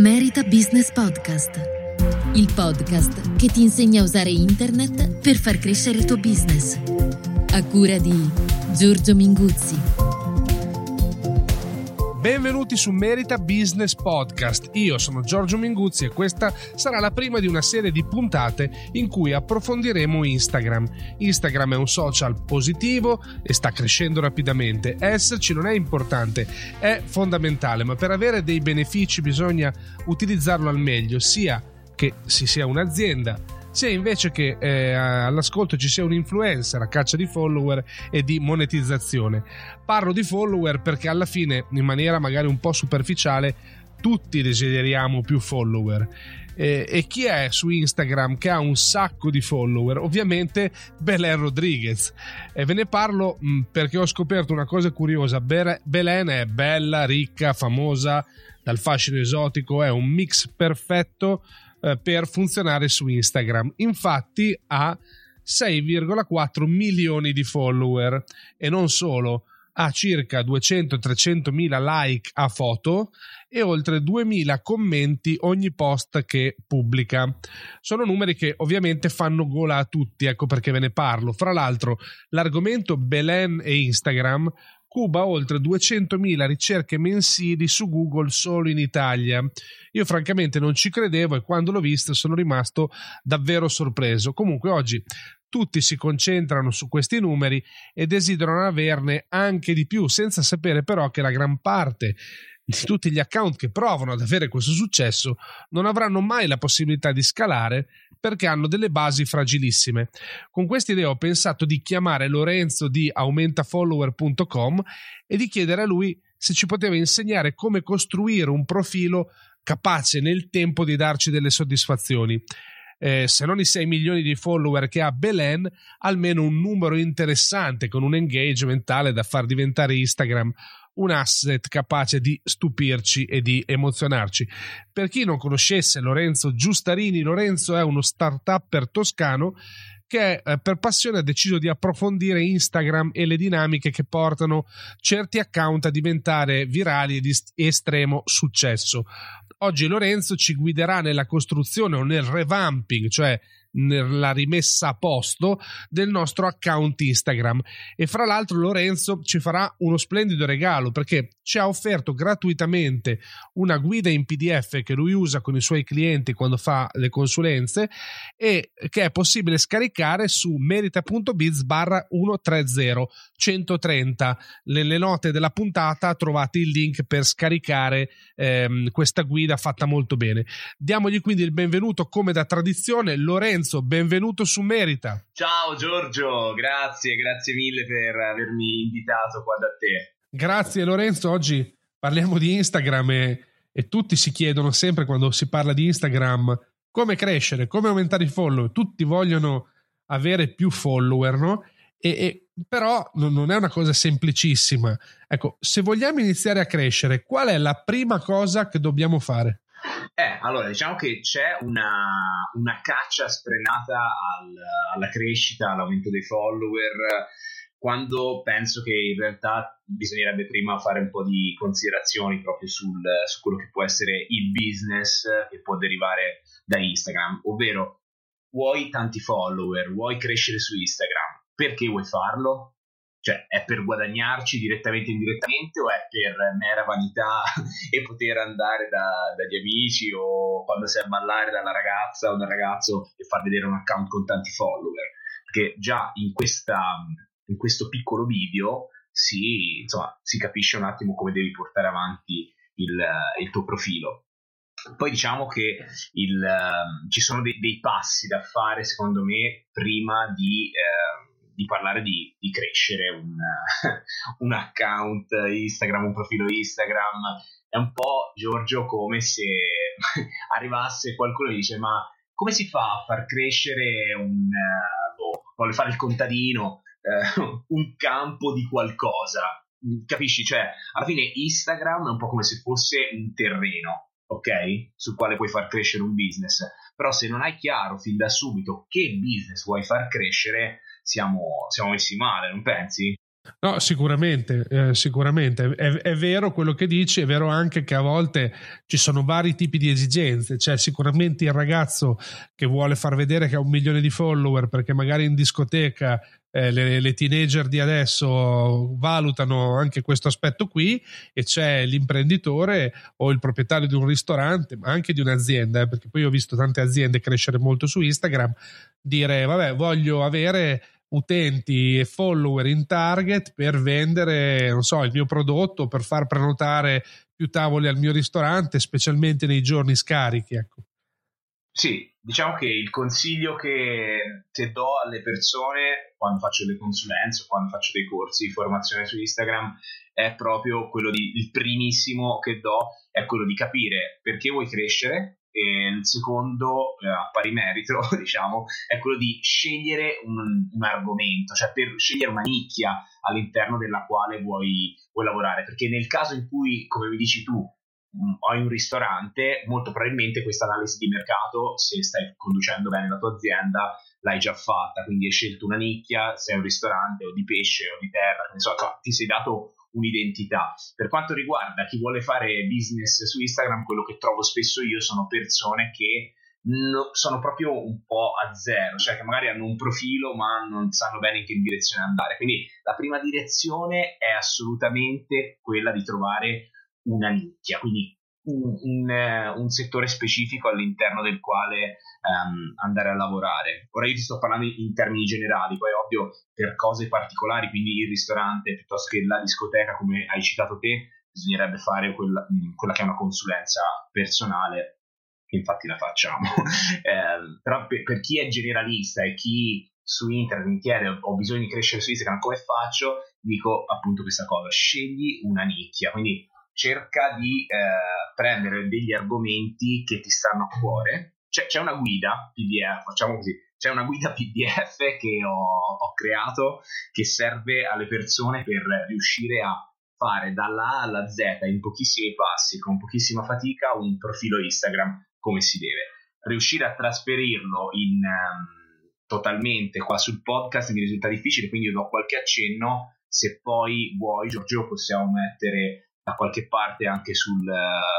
Merita Business Podcast, il podcast che ti insegna a usare internet per far crescere il tuo business. A cura di Giorgio Minguzzi. Benvenuti su Merita Business Podcast. Io sono Giorgio Minguzzi e questa sarà la prima di una serie di puntate in cui approfondiremo Instagram. Instagram è un social positivo e sta crescendo rapidamente. Esserci non è importante, è fondamentale, ma per avere dei benefici bisogna utilizzarlo al meglio, sia che si sia un'azienda sia invece che eh, all'ascolto ci sia un influencer a caccia di follower e di monetizzazione. Parlo di follower perché alla fine, in maniera magari un po' superficiale, tutti desideriamo più follower. Eh, e chi è su Instagram che ha un sacco di follower? Ovviamente Belen Rodriguez. E ve ne parlo mh, perché ho scoperto una cosa curiosa. Belen è bella, ricca, famosa, dal fascino esotico, è un mix perfetto eh, per funzionare su Instagram. Infatti ha 6,4 milioni di follower e non solo, ha circa 200-300 mila like a foto e oltre 2000 commenti ogni post che pubblica. Sono numeri che ovviamente fanno gola a tutti, ecco perché ve ne parlo. Fra l'altro, l'argomento Belen e Instagram cuba oltre 200.000 ricerche mensili su Google solo in Italia. Io francamente non ci credevo e quando l'ho visto sono rimasto davvero sorpreso. Comunque oggi tutti si concentrano su questi numeri e desiderano averne anche di più, senza sapere però che la gran parte di tutti gli account che provano ad avere questo successo non avranno mai la possibilità di scalare perché hanno delle basi fragilissime. Con questa idea ho pensato di chiamare Lorenzo di aumentafollower.com e di chiedere a lui se ci poteva insegnare come costruire un profilo capace nel tempo di darci delle soddisfazioni. Eh, se non i 6 milioni di follower che ha Belen, almeno un numero interessante con un engagement tale da far diventare Instagram un asset capace di stupirci e di emozionarci. Per chi non conoscesse Lorenzo Giustarini, Lorenzo è uno start-upper toscano che eh, per passione ha deciso di approfondire Instagram e le dinamiche che portano certi account a diventare virali e di estremo successo. Oggi Lorenzo ci guiderà nella costruzione o nel revamping, cioè nella rimessa a posto del nostro account Instagram. E fra l'altro Lorenzo ci farà uno splendido regalo perché ci ha offerto gratuitamente una guida in PDF che lui usa con i suoi clienti quando fa le consulenze e che è possibile scaricare su merita.biz barra 130 130 nelle note della puntata trovate il link per scaricare ehm, questa guida fatta molto bene. Diamogli quindi il benvenuto come da tradizione Lorenzo Lorenzo, benvenuto su Merita. Ciao Giorgio, grazie, grazie mille per avermi invitato qua da te. Grazie Lorenzo, oggi parliamo di Instagram e, e tutti si chiedono sempre quando si parla di Instagram come crescere, come aumentare i follower, tutti vogliono avere più follower, no? E, e, però non è una cosa semplicissima. Ecco, se vogliamo iniziare a crescere, qual è la prima cosa che dobbiamo fare? Eh, allora diciamo che c'è una, una caccia sprenata al, alla crescita, all'aumento dei follower, quando penso che in realtà bisognerebbe prima fare un po' di considerazioni proprio sul, su quello che può essere il business che può derivare da Instagram, ovvero vuoi tanti follower, vuoi crescere su Instagram, perché vuoi farlo? Cioè, è per guadagnarci direttamente o indirettamente o è per mera vanità e poter andare da, dagli amici o quando sei a ballare dalla ragazza o dal ragazzo e far vedere un account con tanti follower? Perché già in, questa, in questo piccolo video si, insomma, si capisce un attimo come devi portare avanti il, il tuo profilo. Poi diciamo che il, um, ci sono dei, dei, passi da fare, secondo me, prima di... Eh, di parlare di, di crescere un, un, account Instagram, un profilo Instagram. È un po', Giorgio, come se arrivasse qualcuno e dice ma come si fa a far crescere un... Uh, boh, vuole fare il contadino, uh, un campo di qualcosa. Capisci? Cioè, alla fine Instagram è un po' come se fosse un terreno, ok? Sul quale puoi far crescere un business. Però se non hai chiaro fin da subito che business vuoi far crescere, siamo, siamo messi male, non pensi? No, sicuramente, eh, sicuramente. È, è, vero quello che dici, è vero anche che a volte ci sono vari tipi di esigenze. C'è sicuramente il ragazzo che vuole far vedere che ha un milione di follower perché magari in discoteca eh, le, le, teenager di adesso valutano anche questo aspetto qui e c'è l'imprenditore o il proprietario di un ristorante, ma anche di un'azienda, eh, perché poi ho visto tante aziende crescere molto su Instagram, dire vabbè voglio avere utenti e follower in target per vendere, non so, il mio prodotto, per far prenotare più tavoli al mio ristorante, specialmente nei giorni scarichi. Ecco. Sì, diciamo che il consiglio che, che do alle persone quando faccio le consulenze quando faccio dei corsi di formazione su Instagram è proprio quello di il primissimo che do è quello di capire perché vuoi crescere e il secondo, eh, a pari merito, diciamo, è quello di scegliere un, un, argomento, cioè per scegliere una nicchia all'interno della quale vuoi, vuoi lavorare. Perché nel caso in cui, come mi dici tu, mh, hai un ristorante, molto probabilmente questa analisi di mercato, se stai conducendo bene la tua azienda, l'hai già fatta. Quindi hai scelto una nicchia, se è un ristorante o di pesce o di terra, insomma, ti sei dato un'identità. Per quanto riguarda chi vuole fare business su Instagram, quello che trovo spesso io sono persone che no, sono proprio un po' a zero, cioè che magari hanno un profilo ma non sanno bene in che direzione andare. Quindi la prima direzione è assolutamente quella di trovare una nicchia, quindi un, un, eh, un, settore specifico all'interno del quale um, andare a lavorare. Ora io ti sto parlando in termini generali, poi ovvio per cose particolari, quindi il ristorante piuttosto che la discoteca, come hai citato te, bisognerebbe fare quella, mm, quella che è una consulenza personale, che infatti la facciamo. eh, però per, per chi è generalista e chi su internet mi chiede ho bisogno di crescere su Instagram, come faccio? Dico appunto questa cosa, scegli una nicchia, quindi cerca di eh, prendere degli argomenti che ti stanno a cuore. C'è, c'è, una guida PDF, facciamo così, c'è una guida PDF che ho, ho creato che serve alle persone per riuscire a fare dalla A alla Z in pochissimi passi, con pochissima fatica, un profilo Instagram come si deve. Riuscire a trasferirlo in, um, totalmente qua sul podcast mi risulta difficile, quindi do qualche accenno. Se poi vuoi, Giorgio, possiamo mettere da qualche parte anche sul,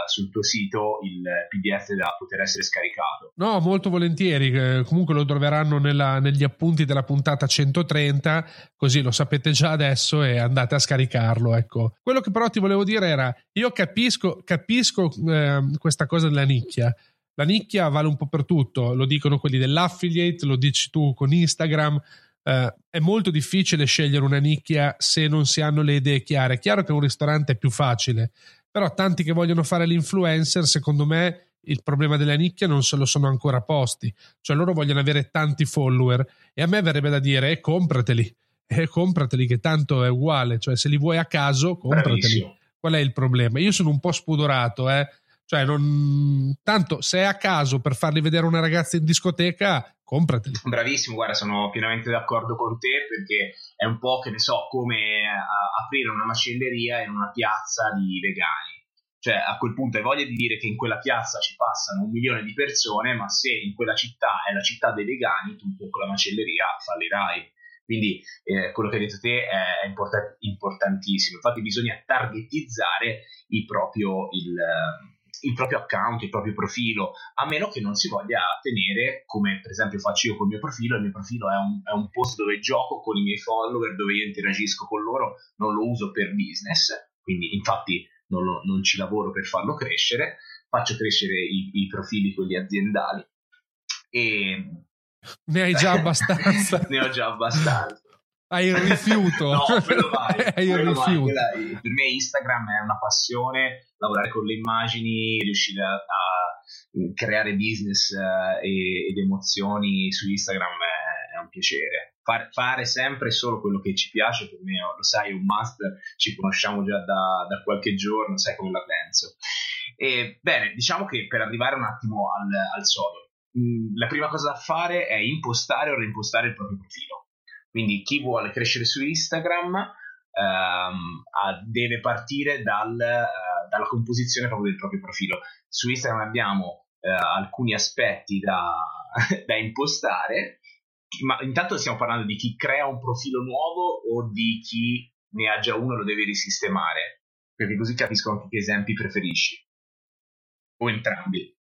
sul, tuo sito il PDF da poter essere scaricato. No, molto volentieri, comunque lo troveranno nella, negli appunti della puntata 130, così lo sapete già adesso e andate a scaricarlo. Ecco. Quello che però ti volevo dire era, io capisco, capisco eh, questa cosa della nicchia. La nicchia vale un po' per tutto, lo dicono quelli dell'affiliate, lo dici tu con Instagram, Uh, è molto difficile scegliere una nicchia se non si hanno le idee chiare. È chiaro che un ristorante è più facile, però tanti che vogliono fare l'influencer, secondo me il problema della nicchia non se lo sono ancora posti. Cioè loro vogliono avere tanti follower e a me verrebbe da dire eh, comprateli, eh, comprateli che tanto è uguale, cioè se li vuoi a caso, comprateli. Bravissimo. Qual è il problema? Io sono un po' spudorato, eh. Cioè, non... tanto se è a caso per farli vedere una ragazza in discoteca, comprateli. Bravissimo, guarda, sono pienamente d'accordo con te perché è un po' che ne so, come aprire una macelleria in una piazza di vegani. Cioè, a quel punto hai voglia di dire che in quella piazza ci passano un milione di persone, ma se in quella città è la città dei vegani, tu con quella macelleria fallirai. Quindi eh, quello che hai detto te è import- importantissimo. Infatti bisogna targetizzare il proprio, il, il proprio account, il proprio profilo, a meno che non si voglia tenere, come per esempio faccio io col mio profilo, il mio profilo è un, è un post dove gioco con i miei follower, dove io interagisco con loro, non lo uso per business, quindi infatti non, lo, non ci lavoro per farlo crescere, faccio crescere i, i profili, quelli aziendali. E ne hai già abbastanza. ne ho già abbastanza. Hai il rifiuto. no, quello vai. Hai il rifiuto. Vai. Per me Instagram è una passione, lavorare con le immagini, riuscire a, a creare business uh, e, ed emozioni su Instagram è, è un piacere. Far, fare sempre solo quello che ci piace, per me lo sai, è un must, ci conosciamo già da, da qualche giorno, sai come la penso. E, bene, diciamo che per arrivare un attimo al, al sodo, mh, la prima cosa da fare è impostare o reimpostare il proprio profilo quindi chi vuole crescere su Instagram ehm, deve partire dal, uh, dalla composizione proprio del proprio profilo. Su Instagram abbiamo uh, alcuni aspetti da, da impostare, ma intanto stiamo parlando di chi crea un profilo nuovo o di chi ne ha già uno lo devi risistemare, perché così capisco anche che esempi preferisci. O entrambi.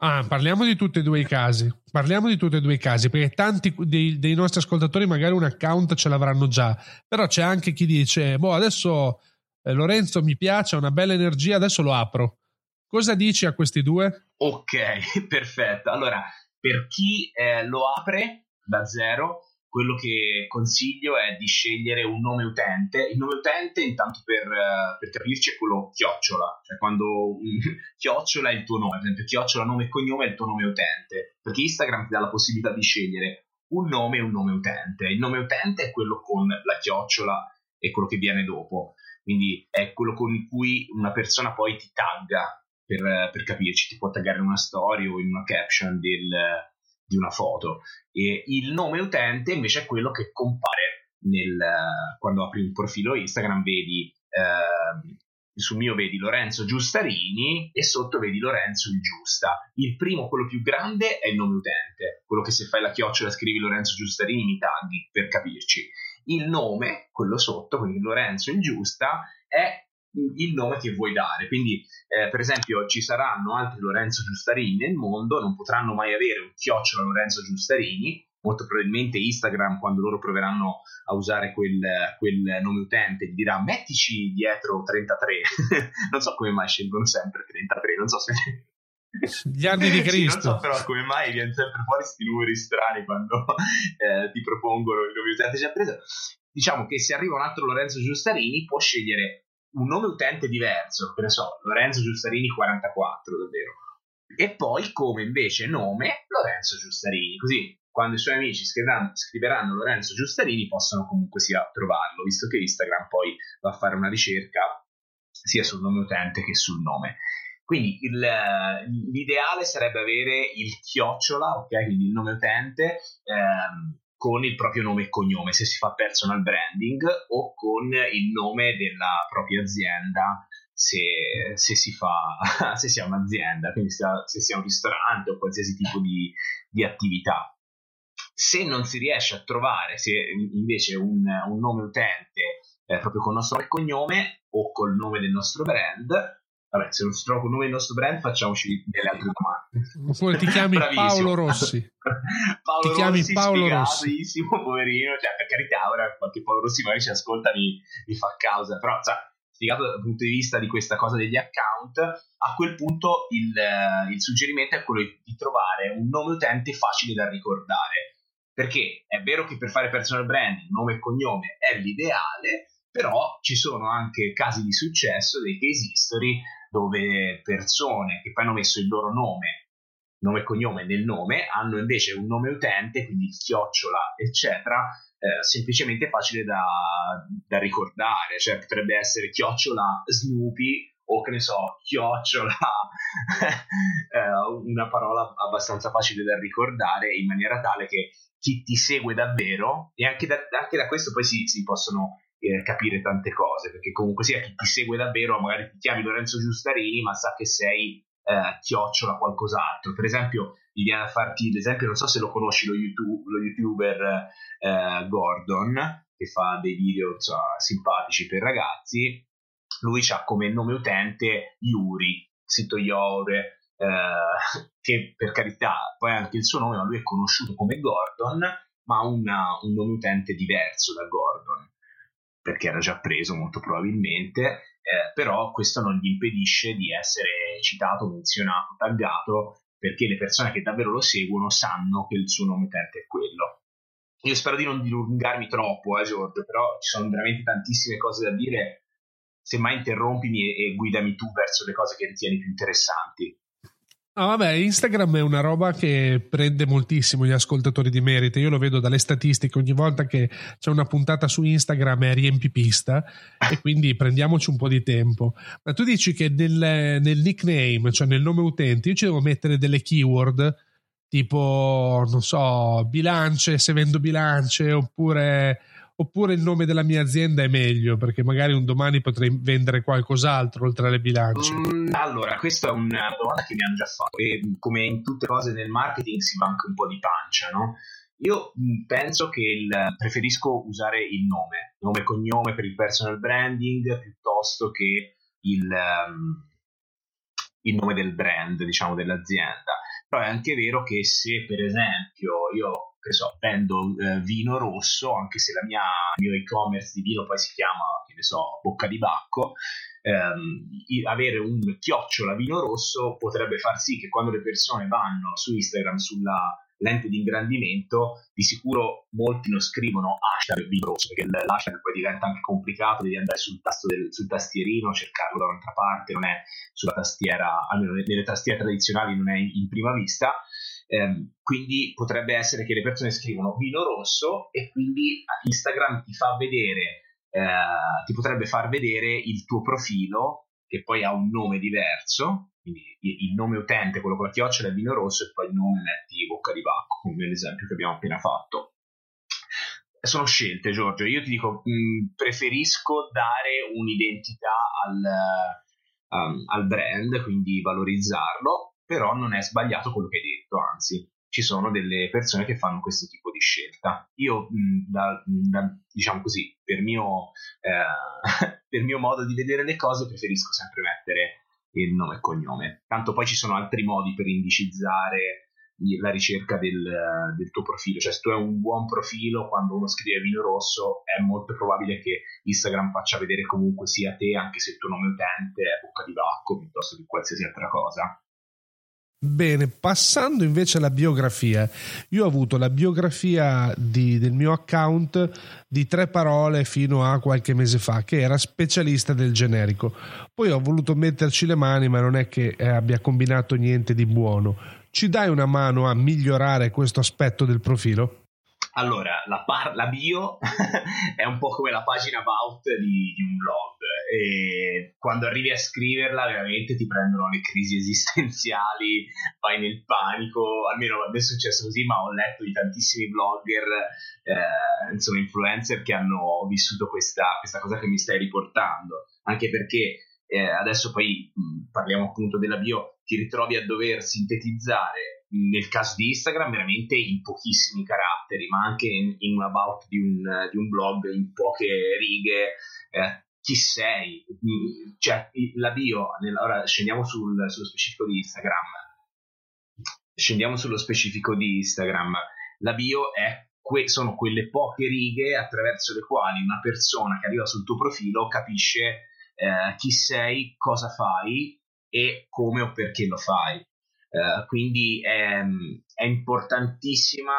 Ah, parliamo di tutti e due i casi. Parliamo di tutti e due i casi, perché tanti dei, dei, nostri ascoltatori magari un account ce l'avranno già, però c'è anche chi dice, boh, adesso eh, Lorenzo mi piace, ha una bella energia, adesso lo apro. Cosa dici a questi due? Ok, perfetto. Allora, per chi eh, lo apre da zero, quello che consiglio è di scegliere un nome utente. Il nome utente, intanto per, uh, per capirci, è quello chiocciola, cioè quando chiocciola è il tuo nome, ad esempio chiocciola nome e cognome è il tuo nome utente, perché Instagram ti dà la possibilità di scegliere un nome e un nome utente. Il nome utente è quello con la chiocciola e quello che viene dopo, quindi è quello con cui una persona poi ti tagga per, per capirci, ti può taggare in una story o in una caption del, di una foto. E il nome utente invece è quello che compare nel, quando apri un profilo Instagram, vedi eh, sul mio vedi Lorenzo Giustarini e sotto vedi Lorenzo il Giusta. Il primo, quello più grande, è il nome utente, quello che se fai la chiocciola scrivi Lorenzo Giustarini mi tagli per capirci. Il nome, quello sotto, quindi Lorenzo il Giusta, è il nome che vuoi dare. Quindi, eh, per esempio, ci saranno altri Lorenzo Giustarini nel mondo, non potranno mai avere un chiocciola Lorenzo Giustarini. Molto probabilmente Instagram, quando loro proveranno a usare quel, quel nome utente, gli dirà mettici dietro 33. non so come mai scelgono sempre 33, non so se gli anni di Cristo. Sì, non so però come mai viene sempre fuori questi numeri strani quando eh, ti propongono il nome utente già preso. Diciamo che se arriva un altro Lorenzo Giustarini può scegliere un nome utente diverso, che ne so, Lorenzo Giustarini 44, davvero. E poi come invece nome Lorenzo Giustarini, così quando i suoi amici scriveranno, scriveranno Lorenzo Giustarini possono comunque sia trovarlo, visto che Instagram poi va a fare una ricerca sia sul nome utente che sul nome. Quindi il, l'ideale sarebbe avere il chiocciola, ok, quindi il nome utente, ehm, con il proprio nome e cognome, se si fa personal branding o con il nome della propria azienda se, se si fa se si ha un'azienda, quindi se, si ha un ristorante o qualsiasi tipo di, di attività. Se non si riesce a trovare se invece un, un nome utente eh, proprio con il nostro nome cognome o col nome del nostro brand, Vabbè, se non si trova un nome del nostro brand, facciamoci delle altre domande. Oppure ti chiami Paolo Rossi. Paolo ti chiami Rossi, Paolo Rossi. poverino. Cioè, per carità, ora qualche Paolo Rossi magari ci ascolta mi, mi fa causa. Però, cioè, spiegato dal punto di vista di questa cosa degli account, a quel punto il, eh, il suggerimento è quello di trovare un nome utente facile da ricordare. Perché è vero che per fare personal branding, nome e cognome è l'ideale, però ci sono anche casi di successo, dei case history, dove persone che poi hanno messo il loro nome, nome e cognome nel nome, hanno invece un nome utente, quindi chiocciola, eccetera, eh, semplicemente facile da, da, ricordare, cioè potrebbe essere chiocciola Snoopy o che ne so, chiocciola, eh, una parola abbastanza facile da ricordare in maniera tale che chi ti segue davvero, e anche da, anche da questo poi si, si possono eh, capire tante cose, perché comunque sia chi ti segue davvero, magari ti chiami Lorenzo Giustarini, ma sa che sei eh, chiocciola qualcos'altro. Per esempio, mi viene a farti l'esempio, non so se lo conosci, lo, YouTube, lo youtuber eh, Gordon, che fa dei video cioè, simpatici per ragazzi. Lui ha come nome utente Yuri, sito Yore, eh, che per carità poi anche il suo nome, ma lui è conosciuto come Gordon, ma ha un nome utente diverso da Gordon perché era già preso molto probabilmente, eh, però questo non gli impedisce di essere citato, menzionato, taggato, perché le persone che davvero lo seguono sanno che il suo nome utente è quello. Io spero di non dilungarmi troppo, eh, Giorgio, però ci sono veramente tantissime cose da dire. Semmai interrompimi e, e guidami tu verso le cose che ritieni più interessanti. Ah, vabbè, Instagram è una roba che prende moltissimo gli ascoltatori di merito. Io lo vedo dalle statistiche, ogni volta che c'è una puntata su Instagram è riempipista e quindi prendiamoci un po' di tempo. Ma tu dici che nel, nel nickname, cioè nel nome utente, io ci devo mettere delle keyword tipo, non so, bilance, se vendo bilance, oppure oppure il nome della mia azienda è meglio perché magari un domani potrei vendere qualcos'altro oltre alle bilance? Mm, allora, questa è una domanda che mi hanno già fatto e come in tutte cose nel marketing si anche un po' di pancia, no? Io penso che il, preferisco usare il nome, nome e cognome per il personal branding piuttosto che il, um, il nome del brand, diciamo, dell'azienda. Però è anche vero che se per esempio io che so, vendo eh, vino rosso, anche se la mia, il mio e-commerce di vino poi si chiama, che ne so, Bocca di Bacco, ehm, avere un chiocciola vino rosso potrebbe far sì che quando le persone vanno su Instagram sulla lente di ingrandimento, di sicuro molti non scrivono hashtag vino rosso, perché l'hashtag poi diventa anche complicato, devi andare sul, tasto del, sul tastierino, cercarlo da un'altra parte, non è sulla tastiera, almeno nelle tastiere tradizionali non è in prima vista. Eh, quindi potrebbe essere che le persone scrivono vino rosso e quindi Instagram ti fa vedere, eh, ti potrebbe far vedere il tuo profilo che poi ha un nome diverso, quindi il nome utente, quello con la chiocciola è vino rosso e poi il nome metti bocca di bacco, come l'esempio che abbiamo appena fatto. Sono scelte, Giorgio. Io ti dico, mh, preferisco dare un'identità al, um, al brand, quindi valorizzarlo, però non è sbagliato quello che hai detto, anzi, ci sono delle persone che fanno questo tipo di scelta. Io, da, da, diciamo così, per mio, eh, per mio modo di vedere le cose, preferisco sempre mettere il nome e cognome. Tanto poi ci sono altri modi per indicizzare la ricerca del, del, tuo profilo. Cioè, se tu hai un buon profilo, quando uno scrive vino rosso, è molto probabile che Instagram faccia vedere comunque sia te, anche se il tuo nome utente è bocca di bacco piuttosto che qualsiasi altra cosa. Bene, passando invece alla biografia, io ho avuto la biografia di, del mio account di tre parole fino a qualche mese fa, che era specialista del generico. Poi ho voluto metterci le mani, ma non è che eh, abbia combinato niente di buono. Ci dai una mano a migliorare questo aspetto del profilo? Allora, la, par- la bio è un po' come la pagina about di, di, un blog e quando arrivi a scriverla veramente ti prendono le crisi esistenziali, vai nel panico, almeno a me è successo così, ma ho letto di tantissimi blogger, eh, insomma influencer che hanno vissuto questa, questa, cosa che mi stai riportando, anche perché eh, adesso poi mh, parliamo appunto della bio, ti ritrovi a dover sintetizzare nel caso di Instagram veramente in pochissimi caratteri, ma anche in, in un about di un, di un, blog in poche righe. Eh, chi sei? Cioè, la bio, ora scendiamo sul, sullo specifico di Instagram. Scendiamo sullo specifico di Instagram. La bio è que- sono quelle poche righe attraverso le quali una persona che arriva sul tuo profilo capisce eh, chi sei, cosa fai e come o perché lo fai. Uh, quindi è, è, importantissima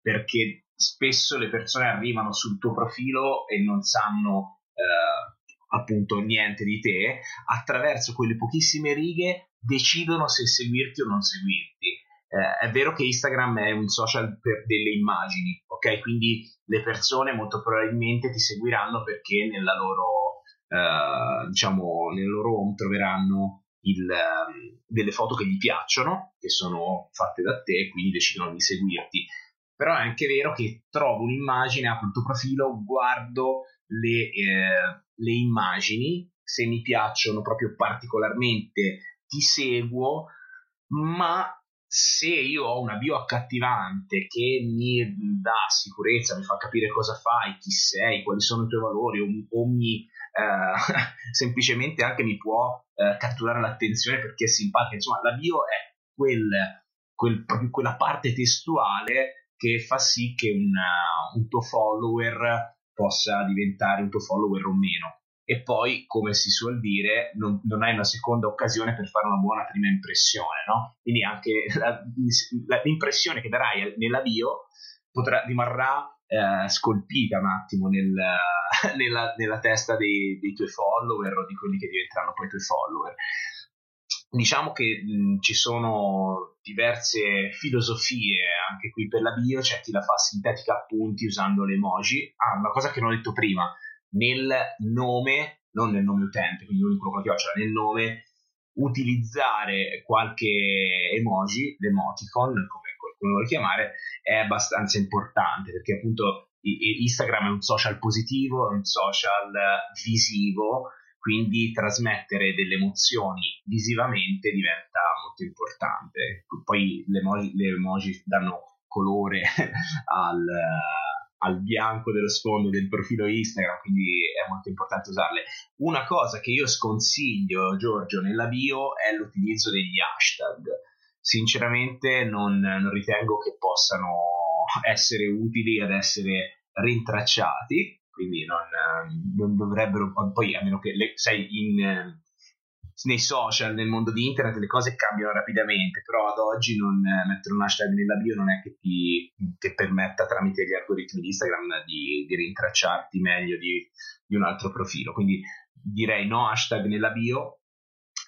perché spesso le persone arrivano sul tuo profilo e non sanno uh, appunto niente di te, attraverso quelle pochissime righe decidono se seguirti o non seguirti. Uh, è vero che Instagram è un social per delle immagini, ok? Quindi le persone molto probabilmente ti seguiranno perché nella loro, diciamo, nel loro home troveranno il, um, delle foto che gli piacciono, che sono fatte da te, e quindi decidono di seguirti. Però è anche vero che trovo un'immagine, apro il tuo profilo, guardo le, eh, le immagini, se mi piacciono proprio particolarmente ti seguo, ma se io ho una bio accattivante che mi dà sicurezza, mi fa capire cosa fai, chi sei, quali sono i tuoi valori, o, o mi eh, semplicemente anche mi può eh, catturare l'attenzione perché è simpatica. Insomma, la bio è quel, quel, quella parte testuale che fa sì che una, un tuo follower possa diventare un tuo follower o meno. E poi, come si suol dire, non, non hai una seconda occasione per fare una buona prima impressione, no? Quindi anche la, la, l'impressione che darai nella bio potrà, rimarrà eh, scolpita un attimo nel, nella, nella, testa dei, dei, tuoi follower o di quelli che diventeranno poi i tuoi follower. Diciamo che mh, ci sono diverse filosofie anche qui per la bio, c'è chi la fa sintetica appunti usando le emoji. Ah, una cosa che non ho detto prima, nel nome, non nel nome utente, quindi non quello con la chiocciola, nel nome utilizzare qualche emoji, l'emoticon, come come vuoi chiamare, è abbastanza importante perché appunto Instagram è un social positivo, è un social visivo, quindi trasmettere delle emozioni visivamente diventa molto importante. Poi le emoji, le emoji danno colore al, al bianco dello sfondo del profilo Instagram, quindi è molto importante usarle. Una cosa che io sconsiglio, Giorgio, nella bio è l'utilizzo degli hashtag. Sinceramente non, non ritengo che possano essere utili ad essere rintracciati, quindi non, non dovrebbero, poi a meno che le, sei in nei social, nel mondo di internet, le cose cambiano rapidamente, però ad oggi non eh, mettere un hashtag nella bio non è che ti che permetta tramite gli algoritmi di Instagram di, di rintracciarti meglio di, di, un altro profilo. Quindi direi no hashtag nella bio.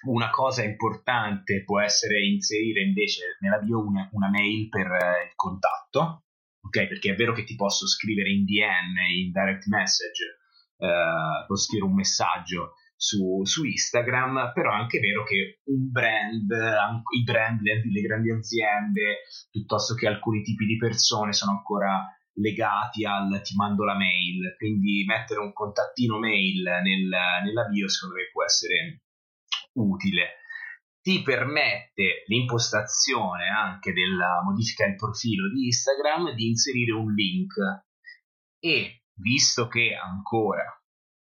Una cosa importante può essere inserire invece nella bio una, una mail per eh, il contatto, ok? Perché è vero che ti posso scrivere in DM, in direct message, eh, posso scrivere un messaggio su, su, Instagram, però è anche vero che un brand, i brand, le, grandi aziende, piuttosto che alcuni tipi di persone sono ancora legati al ti mando la mail, quindi mettere un contattino mail nel, nella bio secondo me può essere utile. Ti permette l'impostazione anche della modifica del profilo di Instagram di inserire un link e visto che ancora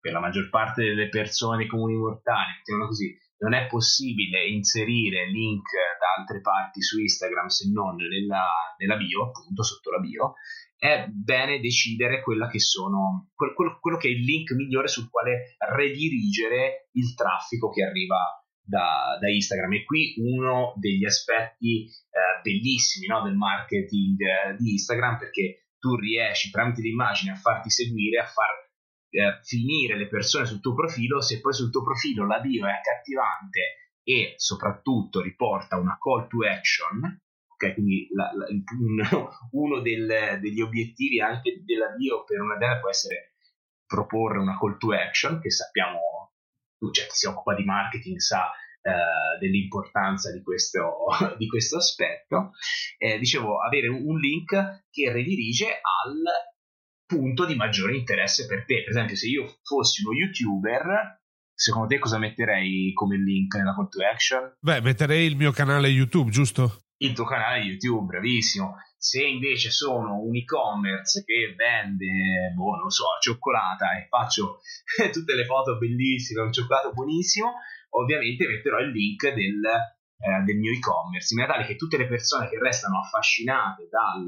per la maggior parte delle persone comuni mortali, così, non è possibile inserire link da altre parti su Instagram se non nella, nella bio, appunto sotto la bio, è bene decidere che sono, quello, quello, che è il link migliore sul quale redirigere il traffico che arriva da, da Instagram. E qui uno degli aspetti eh, bellissimi no, del marketing eh, di Instagram perché tu riesci tramite l'immagine a farti seguire, a far eh, finire le persone sul tuo profilo se poi sul tuo profilo la bio è accattivante e soprattutto riporta una call to action ok? Quindi la, la, un, uno del, degli obiettivi anche della bio per un'azienda può essere proporre una call to action che sappiamo cioè chi si occupa di marketing sa eh, dell'importanza di questo, di questo aspetto. Eh, dicevo avere un link che redirige al punto di maggiore interesse per te. Per esempio, se io fossi uno youtuber, secondo te cosa metterei come link nella call to action? Beh, metterei il mio canale YouTube, giusto? Il tuo canale YouTube, bravissimo. Se invece sono un e-commerce che vende, boh, non so, cioccolata e faccio tutte le foto bellissime, un cioccolato buonissimo, ovviamente metterò il link del, eh, del mio e-commerce, in modo tale che tutte le persone che restano affascinate dal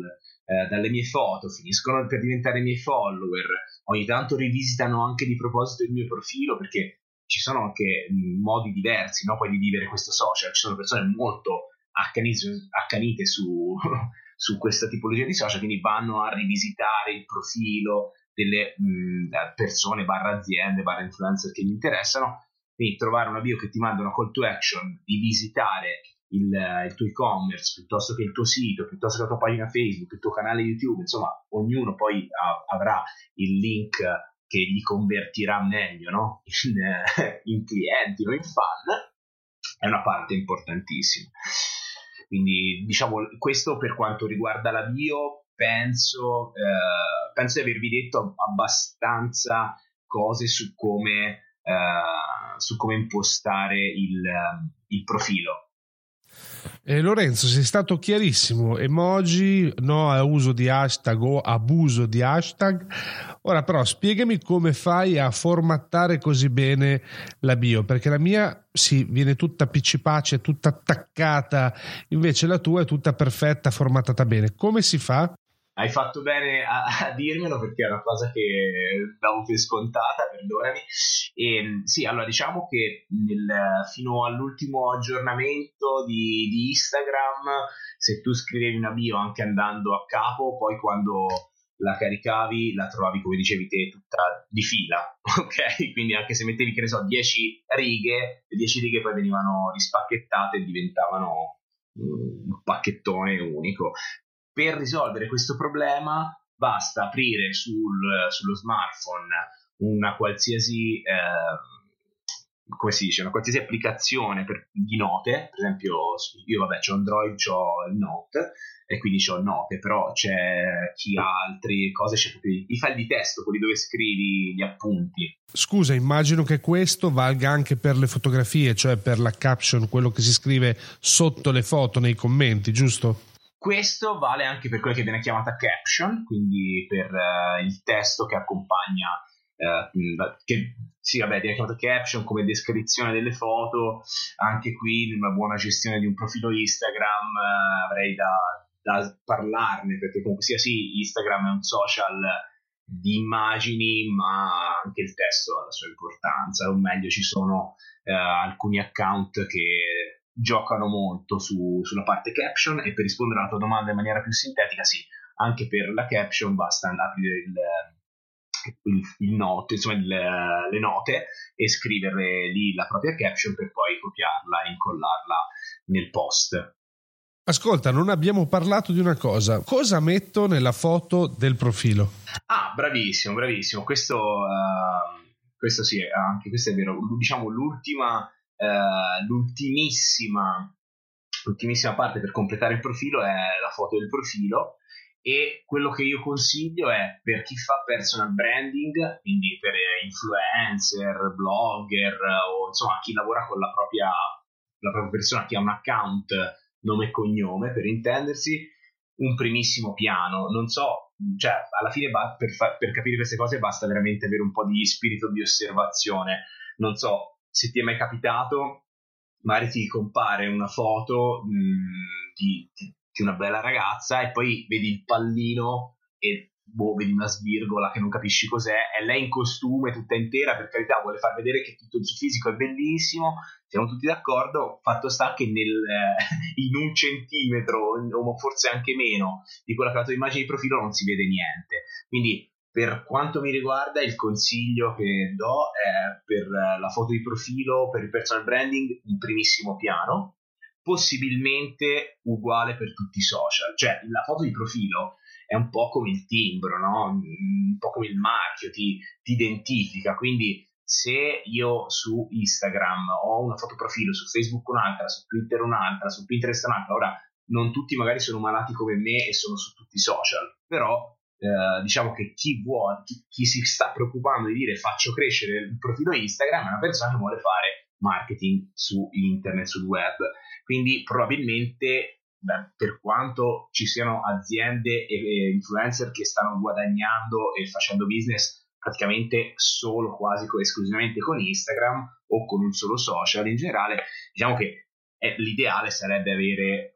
eh, dalle mie foto, finiscono per diventare miei follower, ogni tanto rivisitano anche di proposito il mio profilo perché ci sono anche modi diversi no, poi di vivere questo social, ci sono persone molto accanite, accanite su, su, questa tipologia di social, quindi vanno a rivisitare il profilo delle mh, persone, barra aziende, barra influencer che gli interessano, quindi trovare una bio che ti manda una call to action di visitare il, il, tuo e-commerce, piuttosto che il tuo sito, piuttosto che la tua pagina Facebook, il tuo canale YouTube, insomma, ognuno poi ha, avrà il link che gli convertirà meglio no? in, in clienti o in fan, è una parte importantissima. Quindi, diciamo, questo per quanto riguarda la bio, penso, eh, penso di avervi detto abbastanza cose su come, eh, su come impostare il, il profilo eh, Lorenzo, sei stato chiarissimo. Emoji, no a uso di hashtag o abuso di hashtag. Ora però spiegami come fai a formattare così bene la bio, perché la mia sì, viene tutta piccipace, tutta attaccata, invece la tua è tutta perfetta, formattata bene. Come si fa? Hai fatto bene a, a, dirmelo perché è una cosa che davo per scontata, perdonami. E, ehm, sì, allora diciamo che nel, fino all'ultimo aggiornamento di, di, Instagram, se tu scrivevi una bio anche andando a capo, poi quando la caricavi la trovavi come dicevi te tutta di fila, ok? Quindi anche se mettevi che ne so 10 righe, le 10 righe poi venivano rispacchettate e diventavano un pacchettone unico per risolvere questo problema basta aprire sul, sullo smartphone una qualsiasi, eh, come si dice, una qualsiasi applicazione per, di note, per esempio io vabbè c'ho Android, c'ho il Note e quindi c'ho note, però c'è chi ha altre cose, c'è proprio i file di testo, quelli dove scrivi gli appunti. Scusa, immagino che questo valga anche per le fotografie, cioè per la caption, quello che si scrive sotto le foto nei commenti, giusto? Questo vale anche per quella che viene chiamata caption, quindi per uh, il testo che accompagna, uh, che sì, vabbè, viene chiamata caption come descrizione delle foto. Anche qui, in una buona gestione di un profilo Instagram, uh, avrei da, da, parlarne, perché comunque sia sì, Instagram è un social di immagini, ma anche il testo ha la sua importanza, o meglio, ci sono alcuni account che giocano molto su, sulla parte caption e per rispondere alla tua domanda in maniera più sintetica, sì, anche per la caption basta aprire il, il, il note, insomma il, le note e scrivere lì la propria caption per poi copiarla e incollarla nel post. Ascolta, non abbiamo parlato di una cosa. Cosa metto nella foto del profilo? Ah, bravissimo, bravissimo. Questo, uh, questo sì, anche questo è vero. Diciamo l'ultima eh, l'ultimissima, l'ultimissima parte per completare il profilo è la foto del profilo e quello che io consiglio è per chi fa personal branding, quindi per influencer, blogger o insomma chi lavora con la propria, la propria persona, chi ha un account nome e cognome per intendersi, un primissimo piano. Non so, cioè alla fine per, fa- per capire queste cose basta veramente avere un po' di spirito di osservazione. Non so, se ti è mai capitato, magari ti compare una foto mh, mm, di, di, una bella ragazza e poi vedi il pallino e boh, vedi una svirgola che non capisci cos'è, è lei in costume tutta intera, per carità vuole far vedere che tutto il suo fisico è bellissimo, siamo tutti d'accordo, fatto sta che nel, eh, in un centimetro o forse anche meno di quella che è la tua immagine di profilo non si vede niente. Quindi per quanto mi riguarda, il consiglio che do è per la foto di profilo, per il personal branding, in primissimo piano, possibilmente uguale per tutti i social. Cioè, la foto di profilo è un po' come il timbro, no? un po' come il marchio, ti, ti identifica. Quindi, se io su Instagram ho una foto profilo, su Facebook un'altra, su Twitter un'altra, su Pinterest un'altra, ora non tutti magari sono malati come me e sono su tutti i social, però eh, diciamo che chi vuole, chi, chi, si sta preoccupando di dire faccio crescere il profilo Instagram è una persona che vuole fare marketing su internet, sul web. Quindi probabilmente beh, per quanto ci siano aziende e, e influencer che stanno guadagnando e facendo business praticamente solo, quasi esclusivamente con Instagram o con un solo social in generale, diciamo che eh, l'ideale sarebbe avere eh,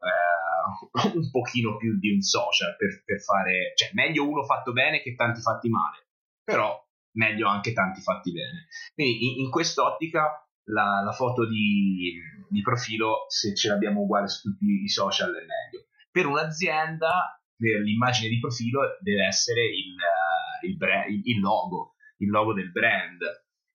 un pochino più di un social per, per fare, cioè meglio uno fatto bene che tanti fatti male, però meglio anche tanti fatti bene. Quindi in, in quest'ottica la, la foto di, di, profilo, se ce l'abbiamo uguale su tutti i social, è meglio. Per un'azienda, per l'immagine di profilo deve essere il, il, brand, il logo, il logo del brand.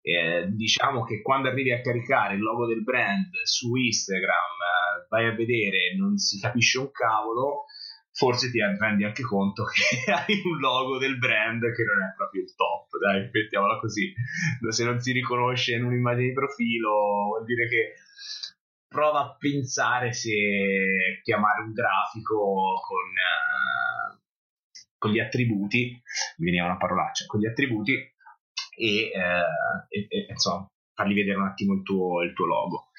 Eh, diciamo che quando arrivi a caricare il logo del brand su Instagram, eh, vai a vedere, non si capisce un cavolo, forse ti rendi anche conto che hai un logo del brand che non è proprio il top, dai, mettiamola così. Se non si riconosce in un'immagine di profilo, vuol dire che prova a pensare se chiamare un grafico con, uh, con gli attributi, mi veniva una parolaccia, con gli attributi e, eh, e, e insomma fargli vedere un attimo il tuo, il tuo logo.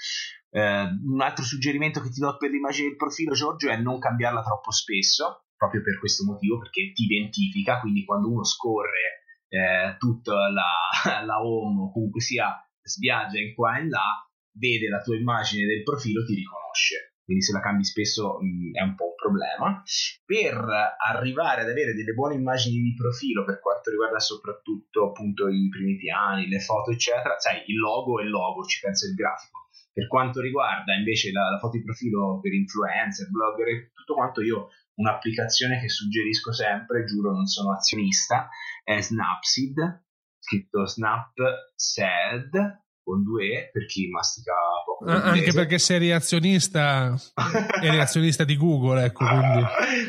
Eh, un altro suggerimento che ti do per l'immagine del profilo, Giorgio, è non cambiarla troppo spesso, proprio per questo motivo, perché ti identifica, quindi quando uno scorre eh, tutta la, la home o comunque sia sviaggia in qua e in là, vede la tua immagine del profilo, ti riconosce quindi se la cambi spesso mh, mm, è un po' un problema. Per arrivare ad avere delle buone immagini di profilo per quanto riguarda soprattutto appunto i primi piani, le foto, eccetera, sai, il logo è il logo, ci pensa il grafico. Per quanto riguarda invece la, la foto di profilo per influencer, blogger e tutto quanto, io un'applicazione che suggerisco sempre, giuro non sono azionista, è Snapseed, scritto Snapseed, con due E per chi mastica poco. Ah, anche perché sei reazionista, è reazionista di Google, ecco. Quindi.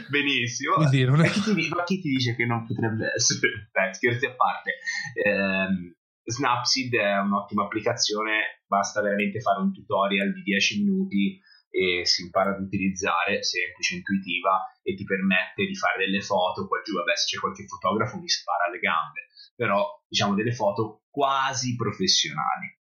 Benissimo. Quindi non è... chi ti, ma chi ti dice che non potrebbe essere? Beh, scherzi a parte. Eh, Snapseed è un'ottima applicazione, basta veramente fare un tutorial di 10 minuti e si impara ad utilizzare, semplice, intuitiva e ti permette di fare delle foto, poi giù vabbè se c'è qualche fotografo mi spara alle gambe, però diciamo delle foto quasi professionali.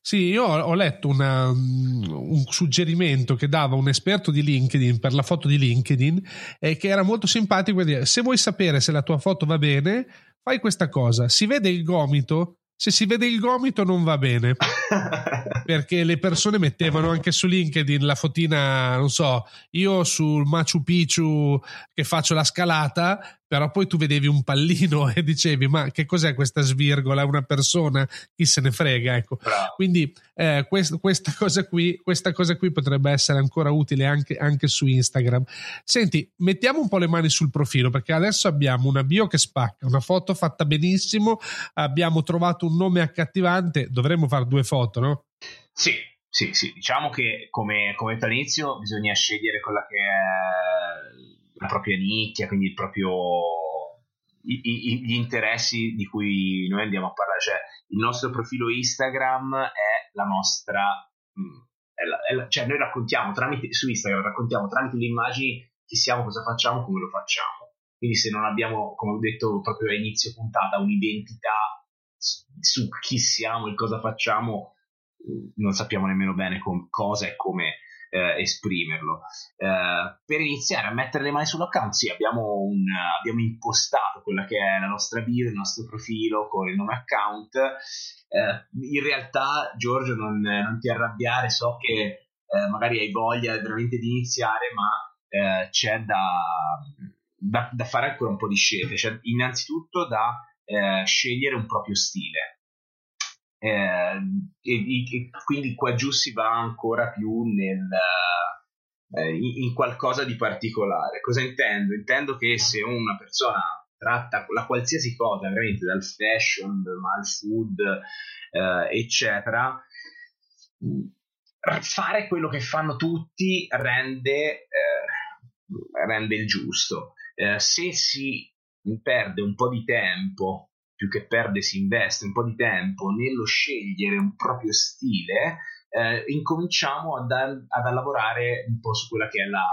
Sì, io ho letto una, un suggerimento che dava un esperto di LinkedIn per la foto di LinkedIn e che era molto simpatico. Dire, se vuoi sapere se la tua foto va bene, fai questa cosa. Si vede il gomito? Se si vede il gomito non va bene. perché le persone mettevano anche su LinkedIn la fotina, non so, io sul Machu Picchu che faccio la scalata, però poi tu vedevi un pallino e dicevi ma che cos'è questa svirgola, una persona, chi se ne frega, ecco. Quindi eh, quest, questa, cosa qui, questa cosa qui potrebbe essere ancora utile anche, anche su Instagram. Senti, mettiamo un po' le mani sul profilo perché adesso abbiamo una bio che spacca, una foto fatta benissimo, abbiamo trovato un nome accattivante, dovremmo fare due foto, no? Sì, sì, sì, diciamo che come, come all'inizio bisogna scegliere quella che è la propria nicchia, quindi il proprio, i, i, gli interessi di cui noi andiamo a parlare, cioè il nostro profilo Instagram è la nostra, mm, è la, è la, cioè noi raccontiamo tramite, su Instagram raccontiamo tramite le immagini chi siamo, cosa facciamo, come lo facciamo. Quindi se non abbiamo, come ho detto proprio all'inizio puntata, un'identità su chi siamo e cosa facciamo, non sappiamo nemmeno bene com- cosa e come eh, esprimerlo. Eh, per iniziare a mettere le mani sull'account, sì, abbiamo, un, abbiamo, impostato quella che è la nostra bio, il nostro profilo con il nome account. Eh, in realtà, Giorgio, non, non, ti arrabbiare, so che eh, magari hai voglia veramente di iniziare, ma eh, c'è da, da, da, fare ancora un po' di scelte. Cioè, innanzitutto da scegliere un proprio stile eh, e, e, quindi qua giù si va ancora più nel, eh, in, qualcosa di particolare. Cosa intendo? Intendo che se una persona tratta la qualsiasi cosa, veramente dal fashion al food, eh, eccetera, fare quello che fanno tutti rende, eh, rende il giusto. Eh, se si perde un po' di tempo più che perde si investe un po' di tempo nello scegliere un proprio stile, eh, incominciamo ad, ad, lavorare un po' su quella che è la,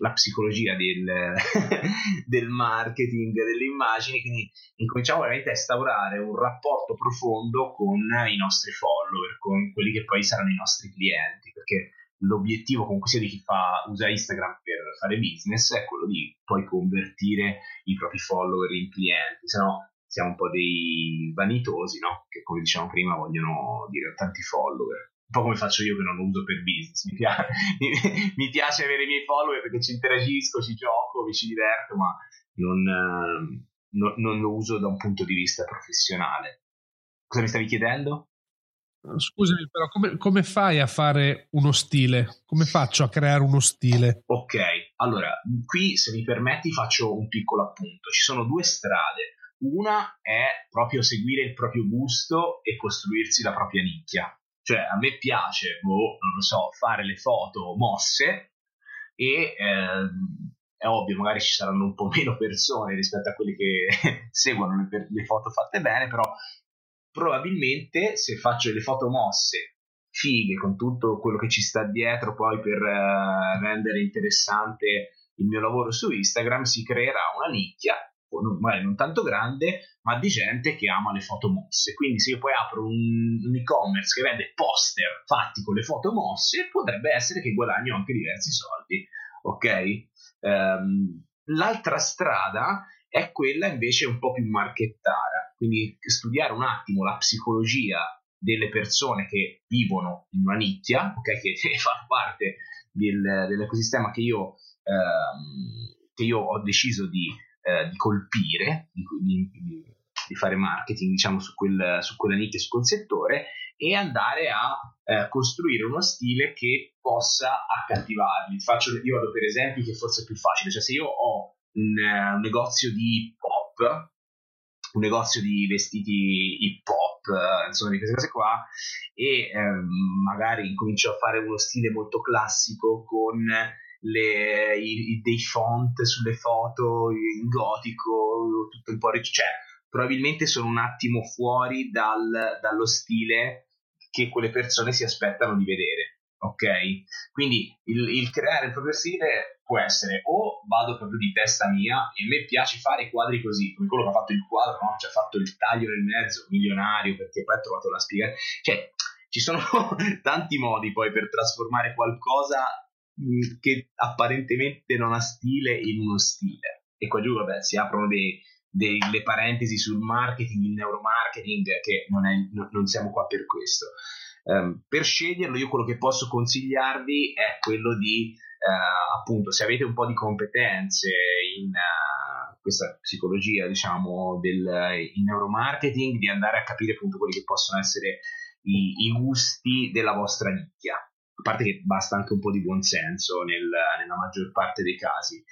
la psicologia del, del, marketing, delle immagini, quindi incominciamo veramente a instaurare un rapporto profondo con i nostri follower, con quelli che poi saranno i nostri clienti, perché l'obiettivo comunque sia di chi fa, usa Instagram per fare business è quello di poi convertire i propri follower in clienti, se no siamo un po' dei vanitosi, no? Che come dicevamo prima vogliono dire tanti follower. Un po' come faccio io che non lo uso per business. Mi piace, mi piace avere i miei follower perché ci interagisco, ci gioco, mi ci diverto, ma non, non, non lo uso da un punto di vista professionale. Cosa mi stavi chiedendo? Scusami, però come, come, fai a fare uno stile? Come faccio a creare uno stile? Ok, allora, qui se mi permetti faccio un piccolo appunto. Ci sono due strade. Una è proprio seguire il proprio gusto e costruirsi la propria nicchia. Cioè, a me piace, boh, non lo so, fare le foto mosse e eh, è ovvio, magari ci saranno un po' meno persone rispetto a quelli che seguono le, le foto fatte bene, però probabilmente se faccio le foto mosse fighe con tutto quello che ci sta dietro poi per uh, rendere interessante il mio lavoro su Instagram si creerà una nicchia magari non tanto grande, ma di gente che ama le foto mosse. Quindi se io poi apro un, un e-commerce che vende poster fatti con le foto mosse, potrebbe essere che guadagno anche diversi soldi. Ok? Um, l'altra strada è quella invece un po' più marchettara, quindi studiare un attimo la psicologia delle persone che vivono in una nicchia, okay, che, che fa parte del, dell'ecosistema che io, ehm, che io ho deciso di eh, di colpire, di, di, di, fare marketing diciamo su, quel, su quella nicchia, su quel settore e andare a eh, costruire uno stile che possa accattivarli. Faccio, io vado per esempi che forse è più facile, cioè se io ho un, uh, un negozio di pop, un negozio di vestiti hip hop, uh, insomma di queste cose qua, e um, magari incomincio a fare uno stile molto classico con le, i, dei font sulle foto in gotico, tutto un po' cioè probabilmente sono un attimo fuori dal, dallo stile che quelle persone si aspettano di vedere. Ok? Quindi il, il, creare il proprio stile può essere o vado proprio di testa mia e a me piace fare quadri così, come quello che ha fatto il quadro, no? cioè ha fatto il taglio nel mezzo, milionario, perché poi ha trovato la spiegazione. Cioè, ci sono tanti modi poi per trasformare qualcosa che apparentemente non ha stile in uno stile. E qua giù, vabbè, si aprono dei, delle parentesi sul marketing, il neuromarketing, che non, è, non siamo qua per questo. Um, per sceglierlo, io quello che posso consigliarvi è quello di, uh, appunto, se avete un po' di competenze in uh, questa psicologia, diciamo, del in neuromarketing, di andare a capire appunto quelli che possono essere i, i gusti della vostra nicchia. A parte che basta anche un po' di buonsenso nel, nella maggior parte dei casi.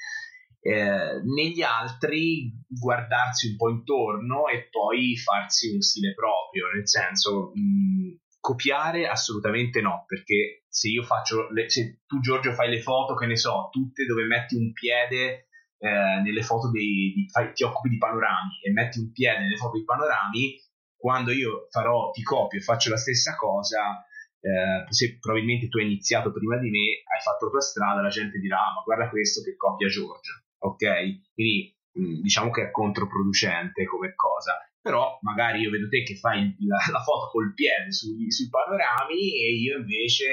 Eh, negli altri guardarsi un po' intorno e poi farsi un stile proprio, nel senso mh, copiare assolutamente no, perché se io faccio, le, se tu Giorgio fai le foto, che ne so, tutte dove metti un piede eh, nelle foto dei, di, fai, ti occupi di panorami e metti un piede nelle foto di panorami, quando io farò, ti copio e faccio la stessa cosa, eh, se probabilmente tu hai iniziato prima di me, hai fatto la tua strada, la gente dirà, ah, ma guarda questo che copia Giorgio, ok? Quindi mh, diciamo che è controproducente come cosa. Però magari io vedo te che fai la, la foto col piede sui, sui panorami e io invece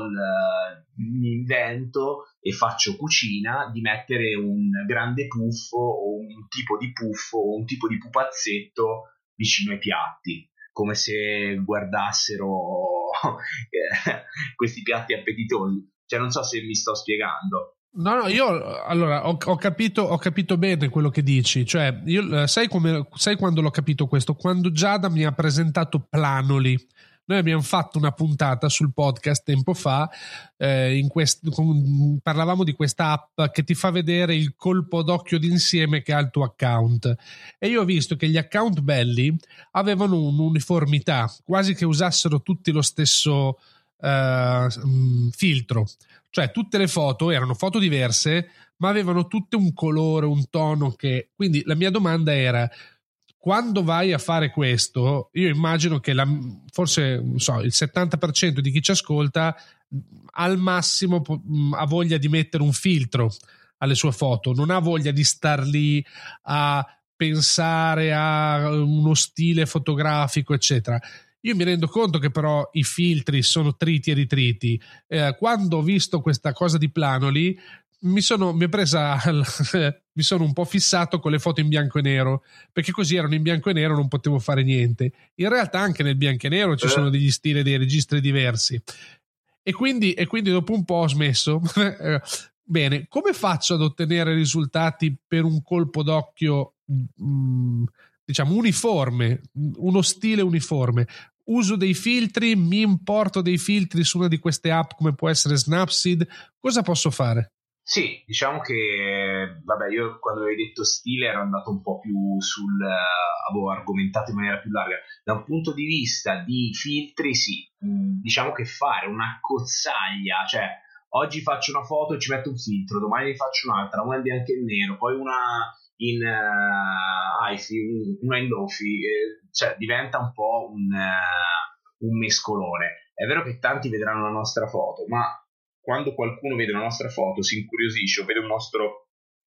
il, mi invento e faccio cucina di mettere un grande puffo o un tipo di puffo o un tipo di pupazzetto vicino ai piatti, come se guardassero questi piatti appetitosi. Cioè, non so se mi sto spiegando. No, no, io allora ho, ho, capito, ho capito bene quello che dici. Cioè, io, eh, sai, come, sai quando l'ho capito questo? Quando Giada mi ha presentato Planoli noi abbiamo fatto una puntata sul podcast tempo fa, eh, quest- con, parlavamo di questa app che ti fa vedere il colpo d'occhio d'insieme che ha il tuo account. E io ho visto che gli account belli avevano un'uniformità, quasi che usassero tutti lo stesso eh, filtro. Cioè tutte le foto erano foto diverse, ma avevano tutte un colore, un tono che... Quindi la mia domanda era quando vai a fare questo, io immagino che la, forse so, il 70% di chi ci ascolta al massimo ha voglia di mettere un filtro alle sue foto, non ha voglia di star lì a pensare a uno stile fotografico, eccetera. Io mi rendo conto che però i filtri sono triti e ritriti. Eh, quando ho visto questa cosa di Planoli, mi sono, mi, presa, mi sono un po' fissato con le foto in bianco e nero perché così erano in bianco e nero non potevo fare niente. In realtà anche nel bianco e nero ci sono degli stili dei registri diversi. E quindi, e quindi dopo un po' ho smesso. Bene come faccio ad ottenere risultati per un colpo d'occhio mh, mm, diciamo uniforme uno stile uniforme? Uso dei filtri? Mi importo dei filtri su una di queste app come può essere Snapseed? Cosa posso fare sì, diciamo che, vabbè, io quando avevi detto stile ero andato un po' più sul, uh, avevo argomentato in maniera più larga. Da un punto di vista di filtri, sì, mm, diciamo che fare una cozzaglia, cioè oggi faccio una foto e ci metto un filtro, domani ne faccio un'altra, una in bianco e nero, poi una in uh, iFi, una in Lofi, eh, cioè diventa un po' un, uh, un mescolone. È vero che tanti vedranno la nostra foto, ma quando qualcuno vede la nostra foto, si incuriosisce o vede un nostro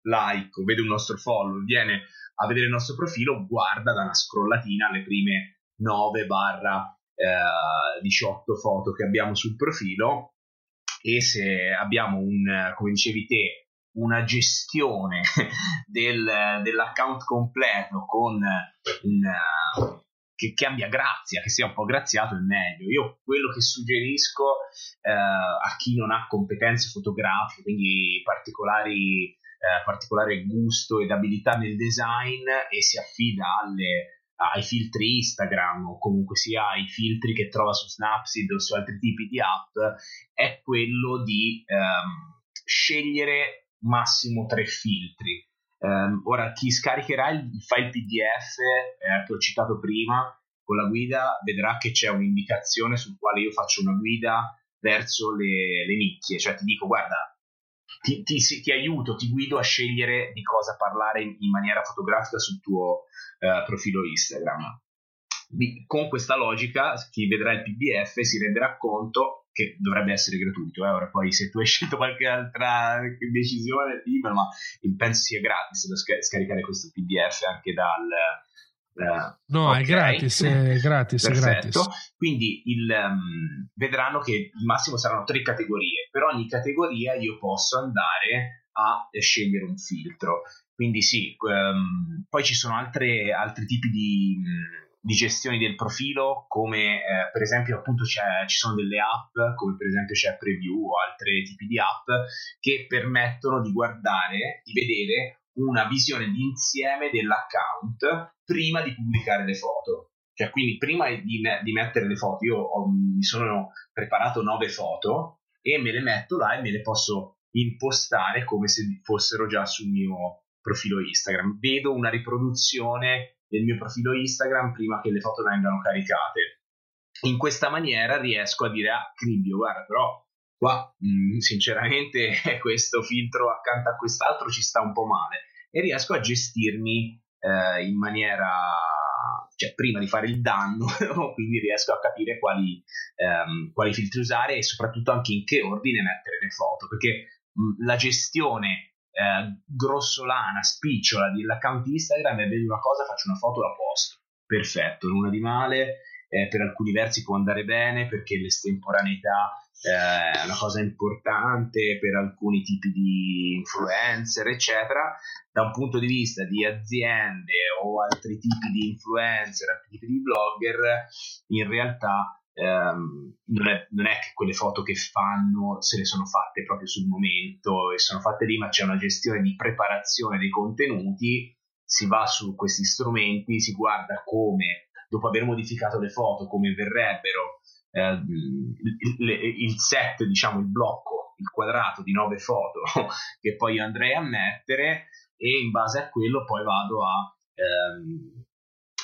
like o vede un nostro follow, viene a vedere il nostro profilo, guarda da una scrollatina alle prime 9 barra 18 eh, foto che abbiamo sul profilo e se abbiamo un, come dicevi te, una gestione del, dell'account completo con un, che, che, abbia grazia, che sia un po' graziato è meglio. Io quello che suggerisco eh, a chi non ha competenze fotografiche, quindi particolari, eh, particolare gusto ed abilità nel design e si affida alle, ai filtri Instagram o comunque sia ai filtri che trova su Snapseed o su altri tipi di app, è quello di ehm, scegliere massimo tre filtri Um, ora, chi scaricherà il file PDF eh, che ho citato prima con la guida vedrà che c'è un'indicazione sul quale io faccio una guida verso le, le nicchie, cioè ti dico guarda, ti, ti, ti, aiuto, ti guido a scegliere di cosa parlare in, in maniera fotografica sul tuo uh, profilo Instagram. Con questa logica, chi vedrà il PDF si renderà conto che dovrebbe essere gratuito. Eh? Ora poi se tu hai scelto qualche altra decisione, dimmelo, ma penso sia gratis da scar- scaricare questo PDF anche dal... Uh, no, okay. è gratis, è gratis, è gratis. Quindi il, um, vedranno che il massimo saranno tre categorie. Per ogni categoria io posso andare a scegliere un filtro. Quindi sì, um, poi ci sono altre, altri tipi di, di gestione del profilo, come eh, per esempio appunto ci sono delle app, come per esempio c'è Preview o altri tipi di app, che permettono di guardare, di vedere una visione d'insieme dell'account prima di pubblicare le foto. Cioè, quindi prima di, di mettere le foto, io ho, mi sono preparato nove foto e me le metto là e me le posso impostare come se fossero già sul mio profilo Instagram. Vedo una riproduzione del mio profilo Instagram prima che le foto vengano caricate. In questa maniera riesco a dire, ah, Cribbio, guarda, però qua mh, mm, sinceramente questo filtro accanto a quest'altro ci sta un po' male e riesco a gestirmi eh, in maniera cioè prima di fare il danno quindi riesco a capire quali, ehm, quali filtri usare e soprattutto anche in che ordine mettere le foto perché mh, la gestione eh, grossolana, spicciola dell'account Instagram e vedo una cosa, faccio una foto, la posto. Perfetto, nulla di male, eh, per alcuni versi può andare bene perché l'estemporaneità eh, è una cosa importante per alcuni tipi di influencer, eccetera. Da un punto di vista di aziende o altri tipi di influencer, altri tipi di blogger, in realtà ehm, non, è, non, è, che quelle foto che fanno se le sono fatte proprio sul momento e sono fatte lì, ma c'è una gestione di preparazione dei contenuti, si va su questi strumenti, si guarda come, dopo aver modificato le foto, come verrebbero eh, il, il, set, diciamo il blocco, il quadrato di nove foto che poi andrei a mettere e in base a quello poi vado a ehm,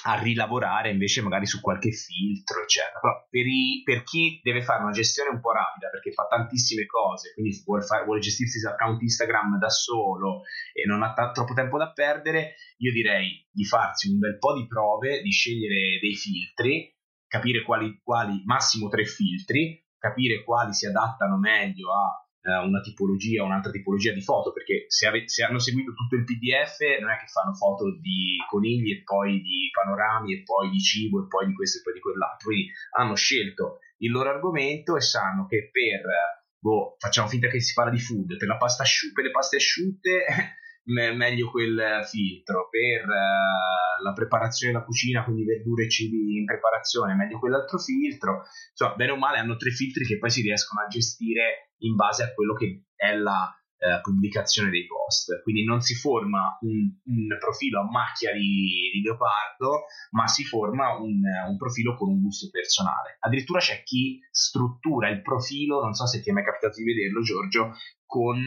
a rilavorare invece magari su qualche filtro, eccetera. Però per, i, per, chi deve fare una gestione un po' rapida, perché fa tantissime cose, quindi vuole, fare, vuole gestirsi l'account Instagram da solo e non ha t- troppo tempo da perdere, io direi di farsi un bel po' di prove, di scegliere dei filtri, capire quali, quali massimo tre filtri, capire quali si adattano meglio a una tipologia un'altra tipologia di foto, perché se, ave- se, hanno seguito tutto il PDF non è che fanno foto di conigli e poi di panorami e poi di cibo e poi di questo e poi di quell'altro, quindi hanno scelto il loro argomento e sanno che per, boh, facciamo finta che si parla di food, per, la pasta asciu- per le paste asciutte me- meglio quel filtro, per uh, la preparazione della cucina, quindi verdure e cibi in preparazione, meglio quell'altro filtro. Insomma, bene o male hanno tre filtri che poi si riescono a gestire in base a quello che è la uh, pubblicazione dei post. Quindi non si forma un, un profilo a macchia di, di, leopardo, ma si forma un, un profilo con un gusto personale. Addirittura c'è chi struttura il profilo, non so se ti è mai capitato di vederlo, Giorgio, con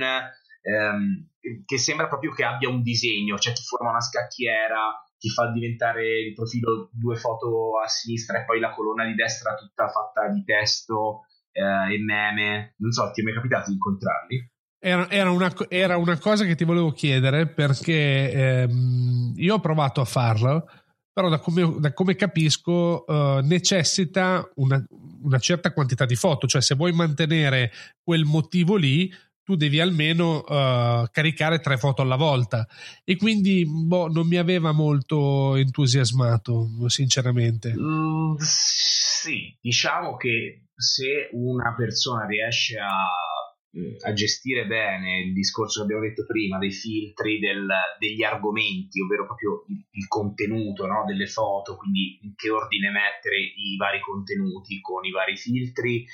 ehm, che sembra proprio che abbia un disegno, cioè ti forma una scacchiera, ti fa diventare il profilo due foto a sinistra e poi la colonna di destra tutta fatta di testo eh, e meme. Non so, ti è mai capitato di incontrarli? Era, era, una, era una, cosa che ti volevo chiedere perché ehm, io ho provato a farlo, però da come, da come capisco eh, necessita una, una certa quantità di foto, cioè se vuoi mantenere quel motivo lì tu devi almeno uh, caricare tre foto alla volta. E quindi boh, non mi aveva molto entusiasmato sinceramente. Mm, sì diciamo che se una persona riesce a, mm, a, gestire bene il discorso che abbiamo detto prima dei filtri del, degli argomenti ovvero proprio il, il contenuto no, delle foto quindi in che ordine mettere i vari contenuti con i vari filtri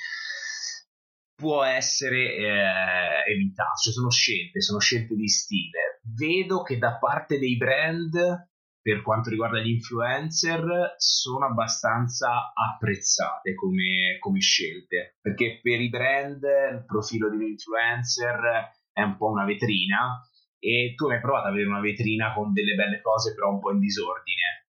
può essere eh, evitato, cioè sono scelte, sono scelte di stile. Vedo che da parte dei brand, per quanto riguarda gli influencer, sono abbastanza apprezzate come, come scelte, perché per i brand il profilo di un influencer è un po' una vetrina e tu hai provato ad avere una vetrina con delle belle cose però un po' in disordine.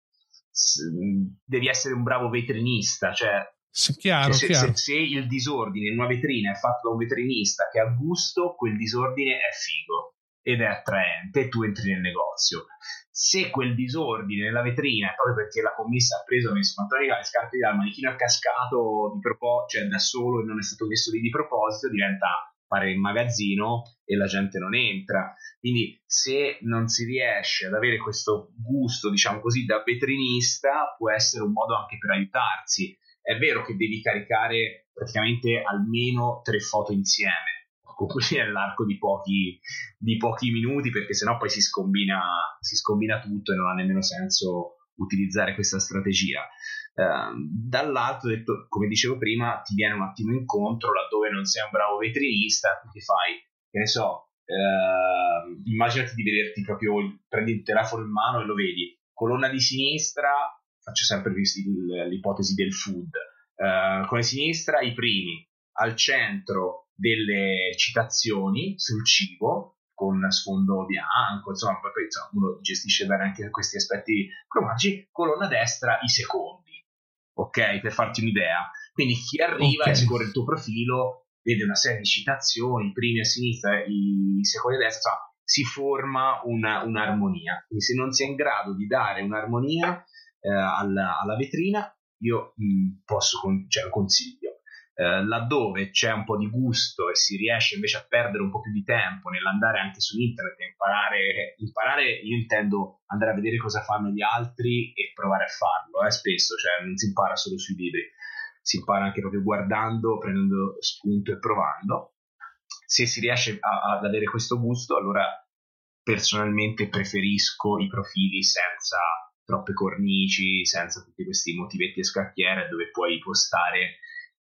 Devi essere un bravo vetrinista, cioè sì, chiaro, se, chiaro. Se, se, il disordine in una vetrina è fatto da un vetrinista che ha gusto, quel disordine è figo. ed è attraente e tu entri nel negozio. Se quel disordine nella vetrina è proprio perché la commessa ha preso, ha messo pantaloni le scarpe al manichino è cascato di proposito, cioè da solo e non è stato messo lì di proposito, diventa fare il magazzino e la gente non entra. Quindi se non si riesce ad avere questo gusto, diciamo così, da vetrinista, può essere un modo anche per aiutarsi. È vero che devi caricare praticamente almeno tre foto insieme, così nell'arco di pochi, di pochi minuti, perché sennò poi si scombina, si scombina tutto e non ha nemmeno senso utilizzare questa strategia. Ehm, dall'altro, come dicevo prima, ti viene un attimo incontro laddove non sei un bravo vetrinista, ti fai, che ne so, uh, immaginati di vederti proprio, prendi il telefono in mano e lo vedi, colonna di sinistra, faccio sempre l'ipotesi del food, uh, con la sinistra i primi, al centro delle citazioni sul cibo, con sfondo bianco, insomma, poi insomma, uno gestisce bene anche questi aspetti cromatici, colonna destra i secondi ok? Per farti un'idea. Quindi chi arriva okay. e scorre il tuo profilo vede una serie di citazioni, i primi a sinistra, i secondi a destra, insomma, si forma una, un'armonia. Quindi se non sei in grado di dare un'armonia eh, alla, alla, vetrina, io mh, mm, posso, con, cioè, consiglio. Eh, laddove c'è un po' di gusto e si riesce invece a perdere un po' più di tempo nell'andare anche su internet e imparare, imparare io intendo andare a vedere cosa fanno gli altri e provare a farlo, eh, spesso, cioè non si impara solo sui libri, si impara anche proprio guardando, prendendo spunto e provando. Se si riesce a, ad avere questo gusto, allora personalmente preferisco i profili senza troppe cornici, senza tutti questi motivetti e scacchiere dove puoi postare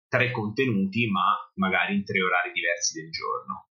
tre contenuti, ma magari in tre orari diversi del giorno.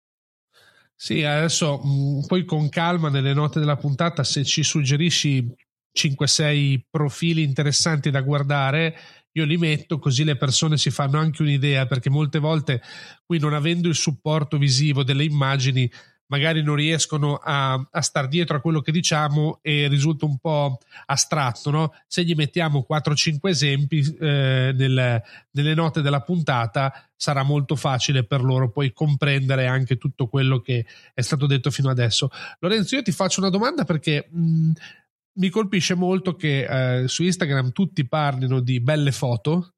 Sì, adesso mm, poi con calma nelle note della puntata, se ci suggerisci 5-6 profili interessanti da guardare, io li metto così le persone si fanno anche un'idea, perché molte volte qui non avendo il supporto visivo delle immagini magari non riescono a, a star dietro a quello che diciamo e risulta un po' astratto. No? Se gli mettiamo 4-5 esempi eh, nel, nelle note della puntata, sarà molto facile per loro poi comprendere anche tutto quello che è stato detto fino adesso. Lorenzo, io ti faccio una domanda perché mh, mi colpisce molto che eh, su Instagram tutti parlino di belle foto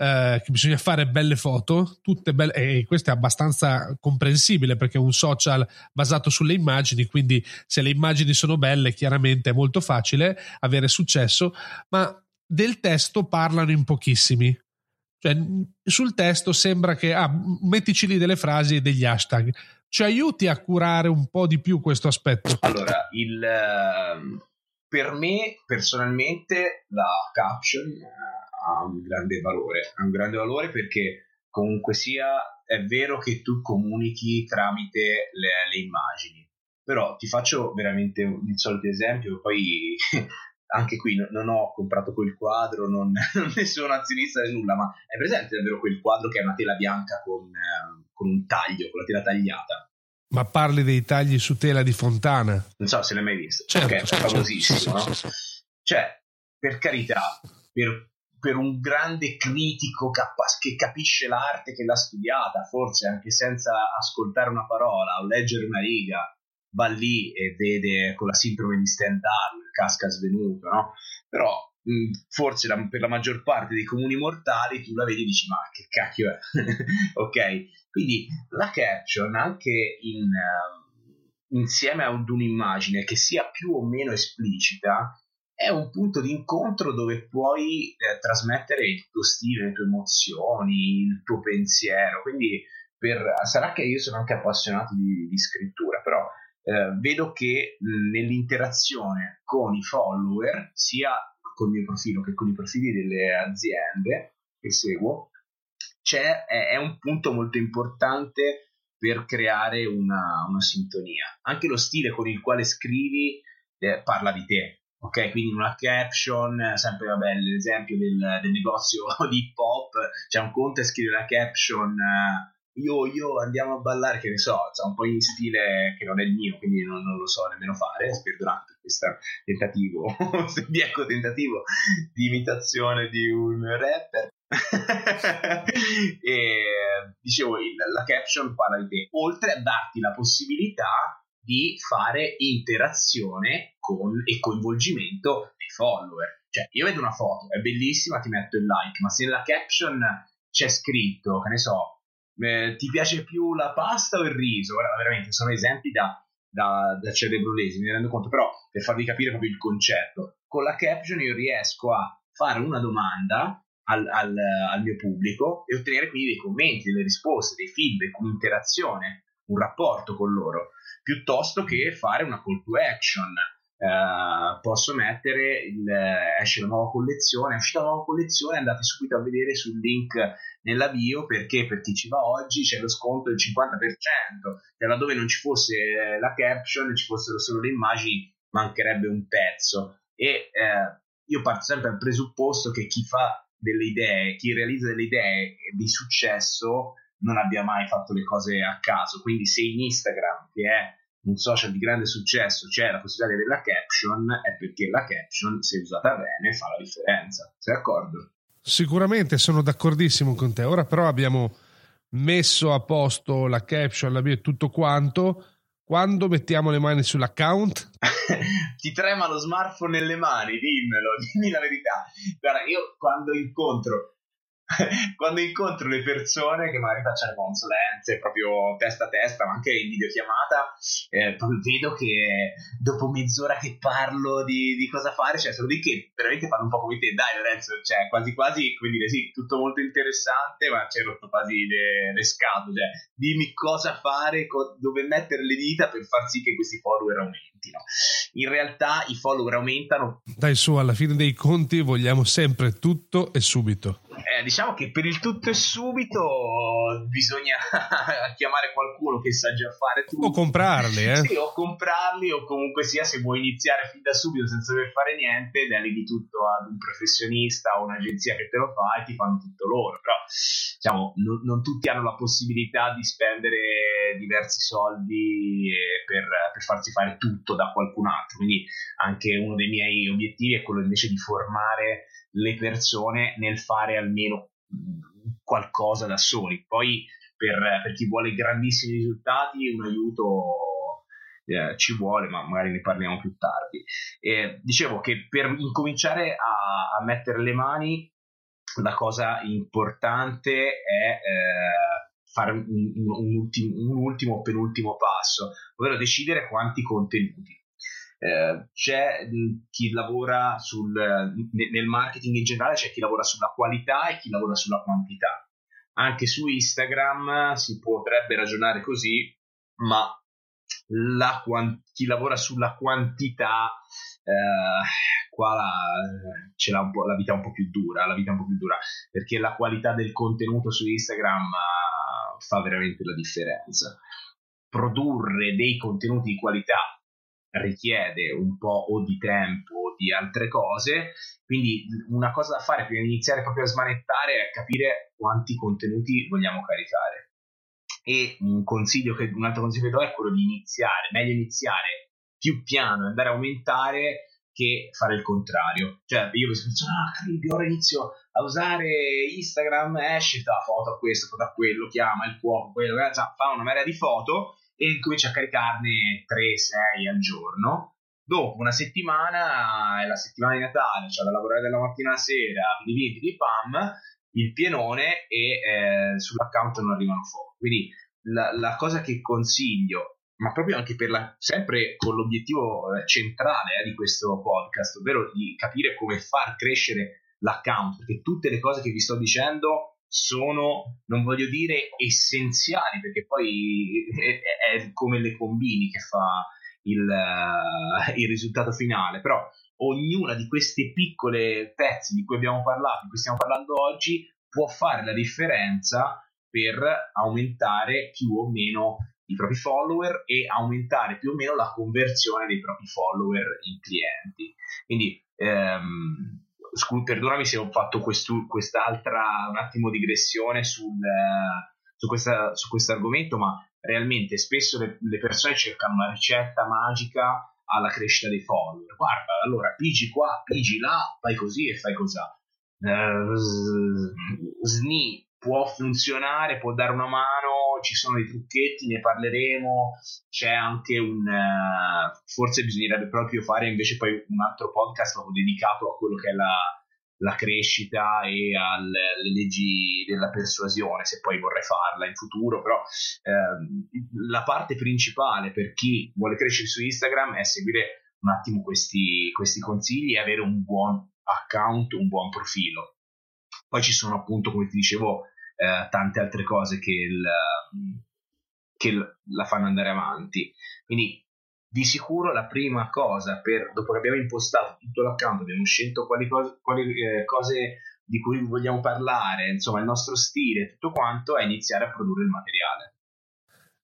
eh, che bisogna fare belle foto, tutte belle, e questo è abbastanza comprensibile perché è un social basato sulle immagini, quindi se le immagini sono belle, chiaramente è molto facile avere successo, ma del testo parlano in pochissimi. Cioè, sul testo sembra che ah, mettici lì delle frasi e degli hashtag. Ci aiuti a curare un po' di più questo aspetto? Allora, il, uh, per me personalmente la caption ha un grande valore, ha un grande valore perché comunque sia è vero che tu comunichi tramite le, le immagini, però ti faccio veramente il solito esempio, poi anche qui no, non ho comprato quel quadro, non, ne sono azionista né nulla, ma è presente davvero quel quadro che è una tela bianca con, eh, con un taglio, con la tela tagliata? Ma parli dei tagli su tela di Fontana? Non so se l'hai mai visto. Certo, okay, certo, è famosissimo, certo, no? Cioè, per carità, per per un grande critico che capisce l'arte, che l'ha studiata, forse anche senza ascoltare una parola o leggere una riga, va lì e vede con la sindrome di Stendhal, casca svenuto, no? Però mh, forse la, per la maggior parte dei comuni mortali tu la vedi e dici ma che cacchio è? ok? Quindi la caption anche in, uh, insieme ad un'immagine che sia più o meno esplicita è un punto di incontro dove puoi eh, trasmettere il tuo stile, le tue emozioni, il tuo pensiero. Quindi per, sarà che io sono anche appassionato di, di scrittura, però eh, vedo che nell'interazione con i follower, sia con il mio profilo che con i profili delle aziende che seguo, c'è, è, è un punto molto importante per creare una, una, sintonia. Anche lo stile con il quale scrivi eh, parla di te, Ok, quindi in una caption, sempre vabbè, l'esempio del, del negozio di hip hop, c'è un conto e scrive la caption io, io andiamo a ballare, che ne so, c'è un po' in stile che non è il mio, quindi non, non lo so nemmeno fare, perdonate questo tentativo, bieco tentativo di imitazione di un rapper. e dicevo, la caption parla di te, oltre a darti la possibilità di fare interazione con, e coinvolgimento dei follower. Cioè, io vedo una foto, è bellissima, ti metto il like, ma se nella caption c'è scritto, che ne so, eh, ti piace più la pasta o il riso? Ora, veramente, sono esempi da, da, da cerebrolesi, mi rendo conto, però per farvi capire proprio il concetto, con la caption io riesco a fare una domanda al, al, al, mio pubblico e ottenere quindi dei commenti, delle risposte, dei feedback, un'interazione, un rapporto con loro, piuttosto che fare una call to action. Uh, posso mettere il, esce la nuova collezione, è uscita la nuova collezione, andate subito a vedere sul link nella bio perché per chi ci va oggi c'è lo sconto del 50%, e laddove non ci fosse la caption, ci fossero solo le immagini, mancherebbe un pezzo. E eh, io parto sempre dal presupposto che chi fa delle idee, chi realizza delle idee di successo non abbia mai fatto le cose a caso. Quindi se in Instagram, che è un social di grande successo, c'è la possibilità di avere la caption, è perché la caption, se usata bene, fa la differenza. Sei d'accordo? Sicuramente sono d'accordissimo con te. Ora però abbiamo messo a posto la caption, la bio e tutto quanto. Quando mettiamo le mani sull'account? Ti trema lo smartphone nelle mani, dimmelo, dimmi la verità. Guarda, io quando incontro quando incontro le persone che magari facciano consulenze proprio testa a testa, ma anche in videochiamata, eh, proprio vedo che dopo mezz'ora che parlo di, di, cosa fare, cioè sono lì che veramente fanno un po' come te, dai Lorenzo, cioè quasi quasi, come dire, sì, tutto molto interessante, ma c'è rotto quasi le, le scatole, cioè dimmi cosa fare, co- dove mettere le dita per far sì che questi follower aumentino. In realtà i follower aumentano. Dai su, alla fine dei conti vogliamo sempre tutto e subito. Eh, diciamo che per il tutto e subito bisogna chiamare qualcuno che sa già fare tutto. O comprarli, eh? Sì, o comprarli, o comunque sia, se vuoi iniziare fin da subito senza dover fare niente, deleghi tutto ad un professionista o un'agenzia che te lo fa e ti fanno tutto loro. Però, diciamo, non, non tutti hanno la possibilità di spendere diversi soldi eh, per, per farsi fare tutto da qualcun altro. Quindi anche uno dei miei obiettivi è quello invece di formare le persone nel fare almeno qualcosa da soli. Poi per, per chi vuole grandissimi risultati un aiuto eh, ci vuole, ma magari ne parliamo più tardi. Eh, dicevo che per incominciare a, a, mettere le mani, la cosa importante è eh, fare un, un, ultimo, un ultimo penultimo passo, ovvero decidere quanti contenuti. Eh, c'è chi lavora sul, nel marketing in generale, c'è chi lavora sulla qualità e chi lavora sulla quantità. Anche su Instagram si potrebbe ragionare così, ma la, chi lavora sulla quantità eh, qua la, ce l'ha un po', la vita un po' più dura, la vita un po' più dura, perché la qualità del contenuto su Instagram uh, fa veramente la differenza. Produrre dei contenuti di qualità richiede un po' o di tempo o di altre cose, quindi una cosa da fare prima di iniziare proprio a smanettare è capire quanti contenuti vogliamo caricare. E un consiglio che un altro consiglio che do è quello di iniziare, meglio iniziare più piano e andare a aumentare che fare il contrario. Cioè, io penso, ah, capito, ora inizio a usare Instagram, esce la foto a questo, foto a quello, chiama il cuoco, quello, cioè, fa una marea di foto e comincia a caricarne 3-6 al giorno. Dopo una settimana, è la settimana di Natale, cioè da lavorare dalla mattina alla sera, di via di pam, il pienone e eh, sull'account non arrivano foto. Quindi la, la, cosa che consiglio, ma proprio anche per la, sempre con l'obiettivo eh, centrale eh, di questo podcast, ovvero di capire come far crescere l'account, perché tutte le cose che vi sto dicendo sono, non voglio dire essenziali, perché poi è, è come le combini che fa il, uh, il, risultato finale, però ognuna di queste piccole pezzi di cui abbiamo parlato, di cui stiamo parlando oggi, può fare la differenza per aumentare più o meno i propri follower e aumentare più o meno la conversione dei propri follower in clienti. Quindi ehm, scu- perdonami se ho fatto quest'altra un attimo digressione sul, su, questa, su questo argomento, ma realmente spesso le, le, persone cercano una ricetta magica alla crescita dei follower. Guarda, allora pigi qua, pigi là, fai così e fai così. Uh, SNI può funzionare, può dare una mano, ci sono dei trucchetti, ne parleremo, c'è anche un... Uh, forse bisognerebbe proprio fare invece poi un altro podcast proprio dedicato a quello che è la, la crescita e alle leggi della persuasione, se poi vorrei farla in futuro, però ehm, la parte principale per chi vuole crescere su Instagram è seguire un attimo questi, questi consigli e avere un buon account, un buon profilo. Poi ci sono appunto, come ti dicevo, eh, tante altre cose che, il, che la fanno andare avanti. Quindi di sicuro la prima cosa, per, dopo che abbiamo impostato tutto l'account, abbiamo scelto quali, cose, quali eh, cose di cui vogliamo parlare, insomma il nostro stile, tutto quanto, è iniziare a produrre il materiale.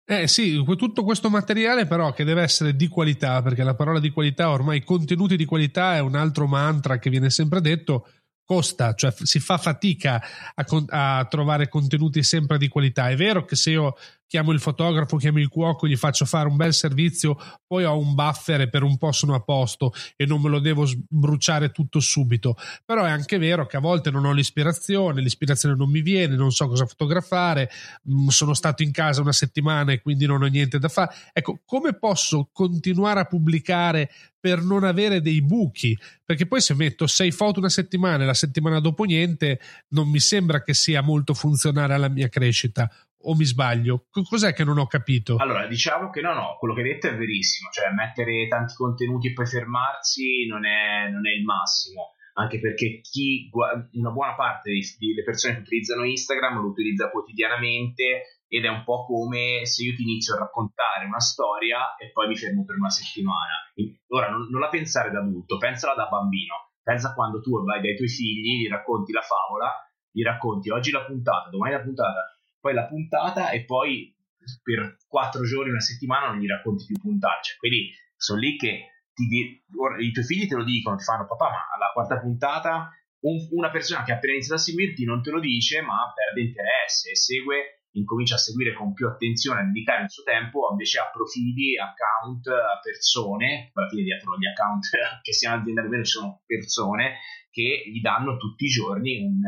Eh sì, tutto questo materiale però che deve essere di qualità, perché la parola di qualità, ormai contenuti di qualità è un altro mantra che viene sempre detto, costa, cioè si fa fatica a, a, trovare contenuti sempre di qualità. È vero che se io chiamo il fotografo, chiamo il cuoco, gli faccio fare un bel servizio, poi ho un buffer e per un po' sono a posto e non me lo devo bruciare tutto subito. Però è anche vero che a volte non ho l'ispirazione, l'ispirazione non mi viene, non so cosa fotografare, mm, sono stato in casa una settimana e quindi non ho niente da fare. Ecco, come posso continuare a pubblicare per non avere dei buchi? Perché poi se metto sei foto una settimana e la settimana dopo niente, non mi sembra che sia molto funzionale alla mia crescita o mi sbaglio? Cos'è che non ho capito? Allora, diciamo che no, no, quello che hai detto è verissimo, cioè mettere tanti contenuti e poi fermarsi non è, non è il massimo, anche perché chi, una buona parte delle persone che utilizzano Instagram lo utilizza quotidianamente ed è un po' come se io ti inizio a raccontare una storia e poi mi fermo per una settimana. Ora, non, non la pensare da adulto, pensala da bambino. Pensa quando tu vai dai tuoi figli, gli racconti la favola, gli racconti oggi la puntata, domani la puntata, poi la puntata e poi per quattro giorni, una settimana non gli racconti più puntate. Cioè, quindi sono lì che ti, i tuoi figli te lo dicono, ti fanno papà, ma alla quarta puntata un, una persona che ha appena iniziato a seguirti non te lo dice, ma perde interesse e segue, incomincia a seguire con più attenzione, a dedicare il suo tempo invece a profili, account, a persone, alla fine dietro gli account che siano aziendali ci sono persone che gli danno tutti i giorni un,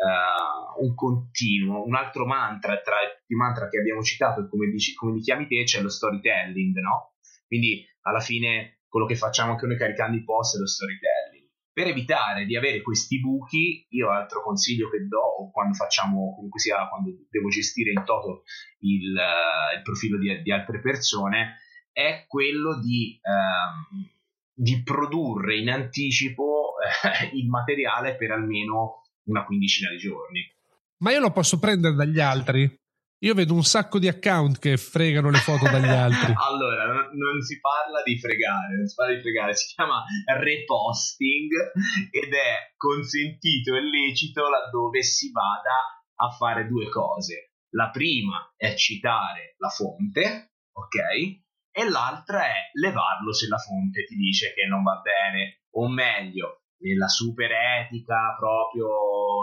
uh, un continuo, un altro mantra tra i mantra che abbiamo citato, come, dici, come li chiami te, c'è lo storytelling, no? Quindi alla fine quello che facciamo anche noi caricando i post è lo storytelling. Per evitare di avere questi buchi, io altro consiglio che do quando facciamo, comunque sia quando devo gestire in toto il, uh, il profilo di, di, altre persone, è quello di, uh, di produrre in anticipo uh, il materiale per almeno una quindicina di giorni. Ma io lo posso prendere dagli altri? Io vedo un sacco di account che fregano le foto dagli altri. allora, non, non, si parla di fregare, non si parla di fregare, si chiama reposting ed è consentito e lecito laddove si vada a fare due cose. La prima è citare la fonte, ok? E l'altra è levarlo se la fonte ti dice che non va bene, o meglio, nella super etica proprio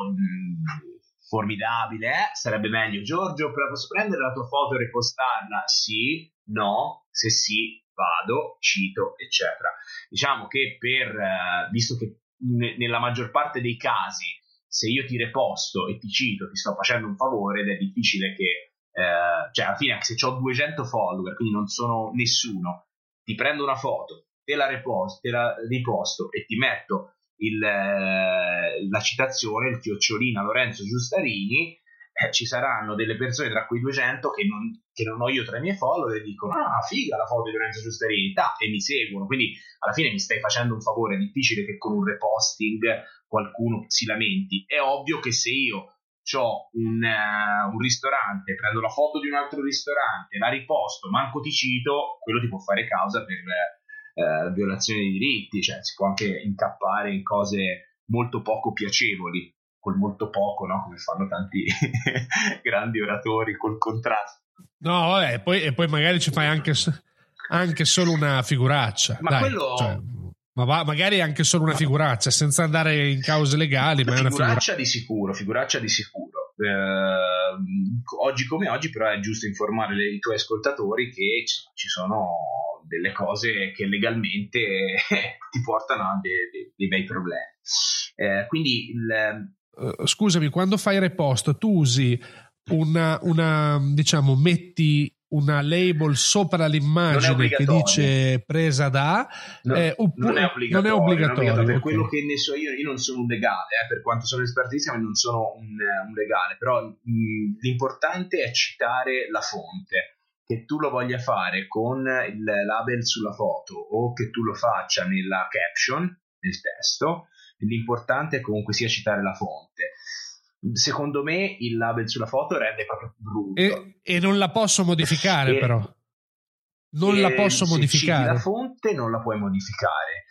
mh, mm, formidabile, eh? sarebbe meglio Giorgio, posso prendere la tua foto e ripostarla? Sì, no, se sì, vado, cito, eccetera. Diciamo che per, eh, visto che ne, nella maggior parte dei casi, se io ti reposto e ti cito, ti sto facendo un favore ed è difficile che, eh, cioè alla fine se ho 200 follower, quindi non sono nessuno, ti prendo una foto, te la, reposto, te la riposto e ti metto il, eh, la citazione, il chiocciolina Lorenzo Giustarini, eh, ci saranno delle persone tra quei 200 che non, che non, ho io tra i miei follower e dicono ah figa la foto di Lorenzo Giustarini ta, e mi seguono. Quindi alla fine mi stai facendo un favore è difficile che con un reposting qualcuno si lamenti. È ovvio che se io ho un, uh, un, ristorante prendo la foto di un altro ristorante la riposto manco ti cito quello ti può fare causa per eh, violazione dei diritti, cioè si può anche incappare in cose molto poco piacevoli, col molto poco, no? come fanno tanti grandi oratori col contrasto. No, vabbè, poi, e poi magari ci fai anche, anche solo una figuraccia. Ma Dai, quello... Cioè, ma va, magari anche solo una figuraccia, senza andare in cause legali. Ma figuraccia, è una figuraccia di sicuro, figuraccia di sicuro. Eh, oggi come oggi, però, è giusto informare le, i tuoi ascoltatori che ci sono delle cose che legalmente ti portano a dei, dei, dei bei problemi. Eh, quindi il, uh, scusami, quando fai repost tu usi una, una diciamo, metti una label sopra l'immagine che dice presa da no, eh, oppure, non è obbligatorio, non è obbligatorio, non è per okay. quello che ne so io io non sono un legale eh, per quanto sono espertissimo non sono un, un legale però mh, l'importante è citare la fonte che tu lo voglia fare con il label sulla foto o che tu lo faccia nella caption nel testo l'importante è comunque sia citare la fonte secondo me il label sulla foto rende proprio brutto. E, e non la posso modificare e, però. Non la posso modificare. la fonte non la puoi modificare.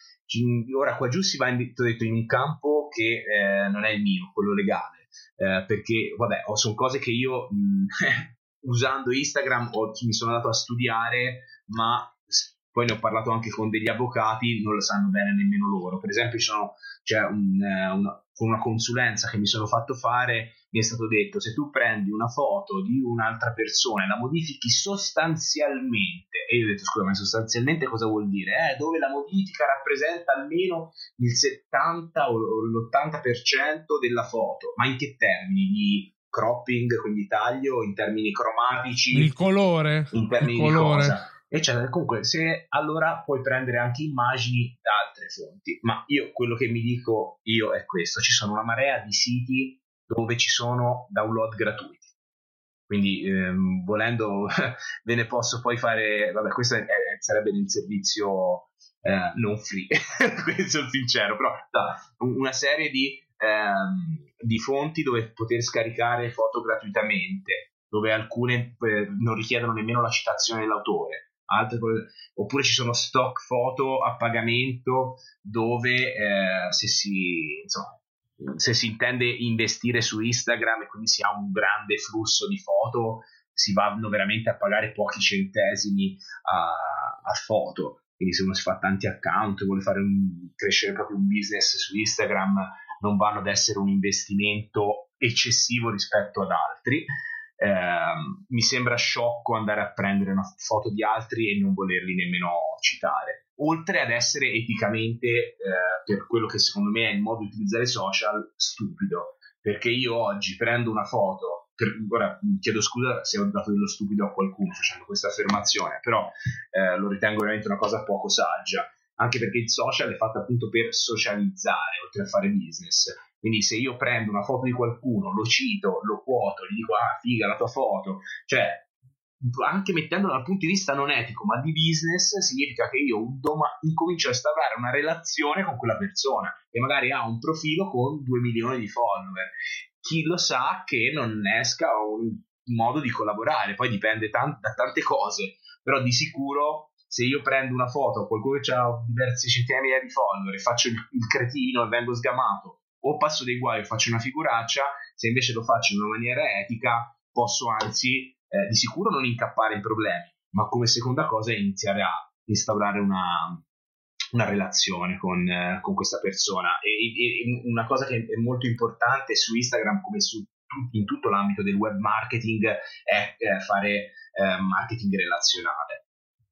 Ora qua giù si va in, detto, in un campo che eh, non è il mio, quello legale. Eh, perché, vabbè, sono cose che io mh, usando Instagram ho, mi sono andato a studiare, ma poi ne ho parlato anche con degli avvocati, non lo sanno bene nemmeno loro. Per esempio, c'è un, eh, una, con una consulenza che mi sono fatto fare, mi è stato detto: se tu prendi una foto di un'altra persona e la modifichi sostanzialmente, e io ho detto: scusa, ma sostanzialmente cosa vuol dire? Eh, dove la modifica rappresenta almeno il 70 o l'80% della foto, ma in che termini? Di cropping, quindi taglio, in termini cromatici, il colore, in termini il colore. di cosa eccetera. Comunque, se allora puoi prendere anche immagini da altre fonti, ma io quello che mi dico io è questo: ci sono una marea di siti dove ci sono download gratuiti. Quindi, ehm, volendo, ve ne posso poi fare. Vabbè, questo è, è, sarebbe il servizio eh, non free, questo sono sincero, però no, una serie di, ehm, di fonti dove poter scaricare foto gratuitamente, dove alcune eh, non richiedono nemmeno la citazione dell'autore altre. Oppure ci sono stock foto a pagamento dove eh, se, si, insomma, se si intende investire su Instagram e quindi si ha un grande flusso di foto, si vanno veramente a pagare pochi centesimi a, a foto. Quindi se uno si fa tanti account e vuole fare un, crescere proprio un business su Instagram, non vanno ad essere un investimento eccessivo rispetto ad altri eh, mi sembra sciocco andare a prendere una foto di altri e non volerli nemmeno citare. Oltre ad essere eticamente, eh, per quello che secondo me è il modo di utilizzare social, stupido. Perché io oggi prendo una foto, per, ora chiedo scusa se ho dato dello stupido a qualcuno facendo questa affermazione, però eh, lo ritengo veramente una cosa poco saggia anche perché il social è fatto appunto per socializzare oltre a fare business. Quindi se io prendo una foto di qualcuno, lo cito, lo quoto, gli dico ah figa la tua foto, cioè anche mettendola dal punto di vista non etico ma di business significa che io un domani incomincio a instaurare una relazione con quella persona e magari ha un profilo con 2 milioni di follower. Chi lo sa che non esca un modo di collaborare poi dipende tant- da tante cose però di sicuro se io prendo una foto a qualcuno che ha diversi centinaia di follower e faccio il, il cretino e vengo sgamato o passo dei guai o faccio una figuraccia, se invece lo faccio in una maniera etica, posso anzi eh, di sicuro non incappare in problemi, ma come seconda cosa iniziare a instaurare una, una relazione con, eh, con, questa persona. E, e, una cosa che è molto importante su Instagram, come su, in tutto l'ambito del web marketing, è eh, fare eh, marketing relazionale.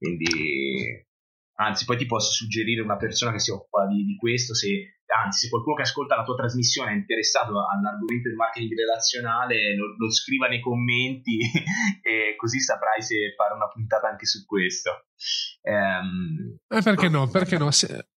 Quindi, anzi, poi ti posso suggerire una persona che si occupa di, di questo se anzi se qualcuno che ascolta la tua trasmissione è interessato all'argomento del marketing relazionale lo, lo scriva nei commenti e così saprai se fare una puntata anche su questo. Ehm, eh, perché no perché no? Se,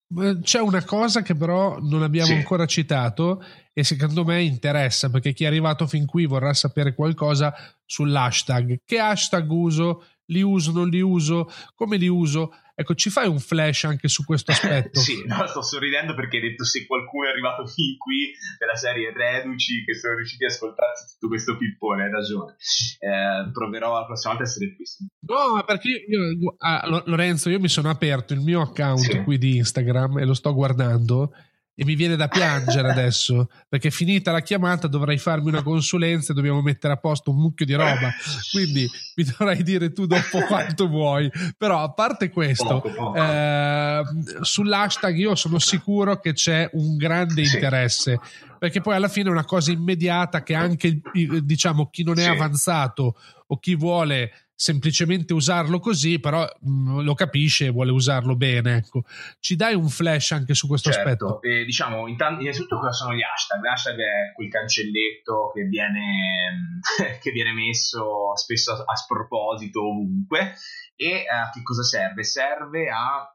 c'è una cosa che però non abbiamo sì. ancora citato e secondo me interessa perché chi è arrivato fin qui vorrà sapere qualcosa sull'hashtag. Che hashtag uso li uso non li uso come li uso Ecco, ci fai un flash anche su questo aspetto? sì, no, sto sorridendo perché hai detto se qualcuno è arrivato fin qui della serie reduci che sono riusciti a ascoltarsi tutto questo pippone, hai ragione. Eh, proverò la prossima volta a essere qui. No, perché io, io ah, Lorenzo, io mi sono aperto il mio account sì. qui di Instagram e lo sto guardando e mi viene da piangere adesso perché finita la chiamata dovrai farmi una consulenza e dobbiamo mettere a posto un mucchio di roba. Quindi mi dovrai dire tu dopo quanto vuoi. Però a parte questo eh, sull'hashtag io sono sicuro che c'è un grande interesse perché poi alla fine è una cosa immediata che anche diciamo chi non è sì. avanzato o chi vuole semplicemente usarlo così, però mh, mm, lo capisce e vuole usarlo bene. Ecco. Ci dai un flash anche su questo certo. aspetto? Eh, diciamo, intanto, innanzitutto cosa sono gli hashtag? L'hashtag è quel cancelletto che viene, che viene messo spesso a, a sproposito ovunque e a eh, che cosa serve? Serve a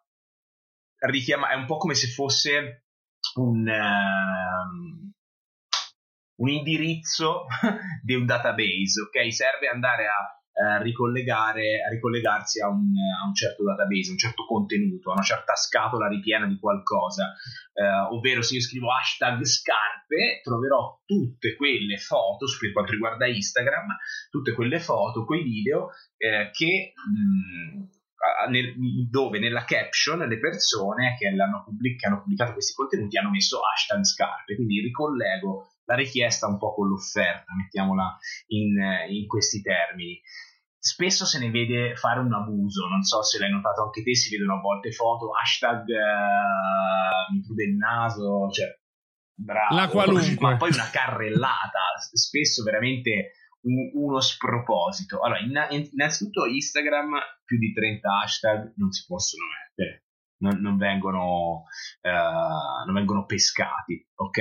richiamare, è un po' come se fosse un... Uh, un indirizzo di un database, ok? Serve andare a eh, ricollegarsi a un, a un, certo database, a un certo contenuto, a una certa scatola ripiena di qualcosa. Eh, ovvero se io scrivo hashtag scarpe troverò tutte quelle foto, per quanto riguarda Instagram, tutte quelle foto, quei video eh, che... Mh, mm, nel, dove nella caption le persone che, pubblic- che, hanno pubblicato questi contenuti hanno messo hashtag scarpe, quindi ricollego la richiesta un po' con l'offerta, mettiamola in, in questi termini spesso se ne vede fare un abuso, non so se l'hai notato anche te, si vedono a volte foto, hashtag uh, mi chiude il naso, cioè bravo, la qualunque. ma poi una carrellata, spesso veramente un, uno sproposito. Allora, innanzitutto Instagram più di 30 hashtag non si possono mettere, non, non, vengono, uh, non vengono pescati, ok?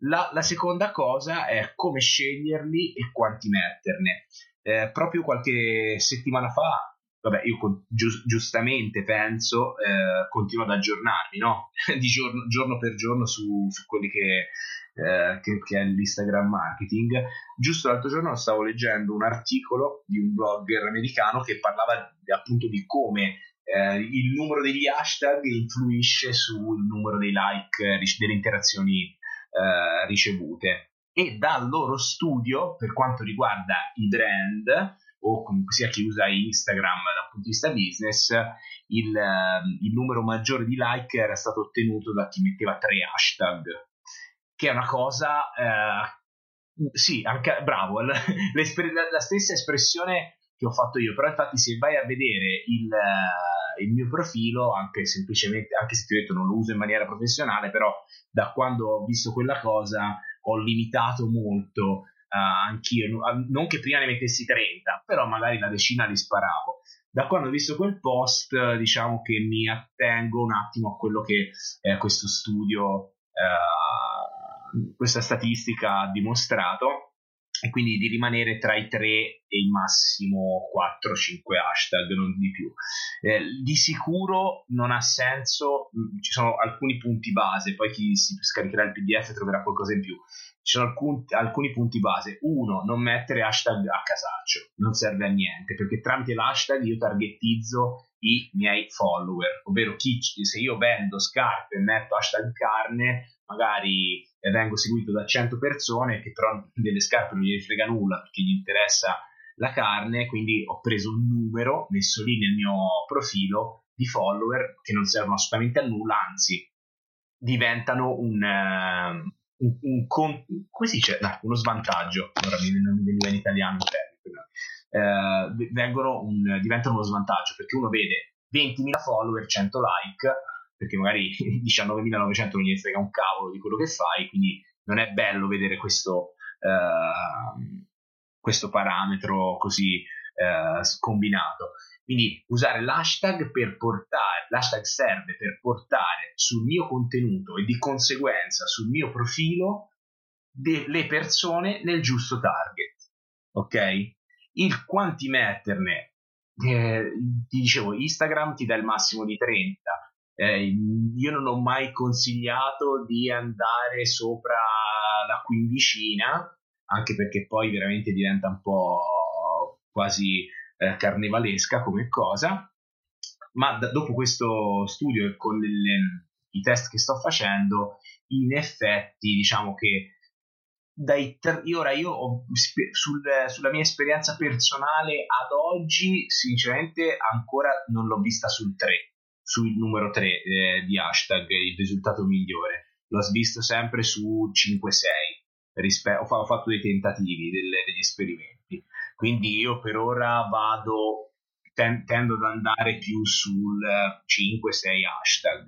La, la, seconda cosa è come sceglierli e quanti metterne. Eh, proprio qualche settimana fa, vabbè, io giu- giustamente penso, eh, continuo ad aggiornarmi, no? Di giorno, giorno, per giorno su, su quelli che, eh, che, che, è l'Instagram marketing. Giusto l'altro giorno stavo leggendo un articolo di un blogger americano che parlava appunto di come eh, il numero degli hashtag influisce sul numero dei like, delle interazioni eh, ricevute. E dal loro studio per quanto riguarda i brand o comunque sia chi usa Instagram dal punto di vista business il, ehm, il numero maggiore di like era stato ottenuto da chi metteva tre hashtag che è una cosa eh, sì, anche, bravo la, la, stessa espressione che ho fatto io però infatti se vai a vedere il, il mio profilo anche semplicemente anche se ti ho detto non lo uso in maniera professionale però da quando ho visto quella cosa ho limitato molto uh, anch'io, non che prima ne mettessi 30, però magari la decina li sparavo. Da quando ho visto quel post, diciamo che mi attengo un attimo a quello che eh, questo studio, uh, questa statistica ha dimostrato e quindi di rimanere tra i 3 e il massimo 4-5 hashtag, non di più. Eh, di sicuro non ha senso, mm, ci sono alcuni punti base, poi chi si scaricherà il PDF troverà qualcosa in più. Ci sono alcun, alcuni punti base. Uno, non mettere hashtag a casaccio, non serve a niente, perché tramite l'hashtag io targettizzo i miei follower, ovvero chi, se io vendo scarpe e metto hashtag carne, magari e vengo seguito da 100 persone che però delle scarpe non gli frega nulla perché gli interessa la carne, quindi ho preso un numero messo lì nel mio profilo di follower che non servono assolutamente a nulla, anzi diventano un, uh, un, un con, come si dice? No, uno svantaggio, ora non mi veniva in italiano uh, vengono un, diventano uno svantaggio perché uno vede 20.000 follower, 100 like perché magari 19.900 non gli frega un cavolo di quello che fai, quindi non è bello vedere questo, uh, questo parametro così uh, combinato. Quindi usare l'hashtag per portare, l'hashtag serve per portare sul mio contenuto e di conseguenza sul mio profilo le persone nel giusto target. Ok? Il quanti metterne, eh, ti dicevo, Instagram ti dà il massimo di 30, eh, io non ho mai consigliato di andare sopra la quindicina, anche perché poi veramente diventa un po' quasi eh, carnevalesca come cosa. Ma da, dopo questo studio e con delle, i test che sto facendo, in effetti diciamo che dai tre, ora io ho, sul, sulla mia esperienza personale ad oggi sinceramente ancora non l'ho vista sul 3 sul numero 3 eh, di hashtag il risultato migliore. L'ho visto sempre su 5-6. Rispe- ho, fa- ho, fatto dei tentativi, delle, degli esperimenti. Quindi io per ora vado, ten- tendo ad andare più sul 5-6 hashtag.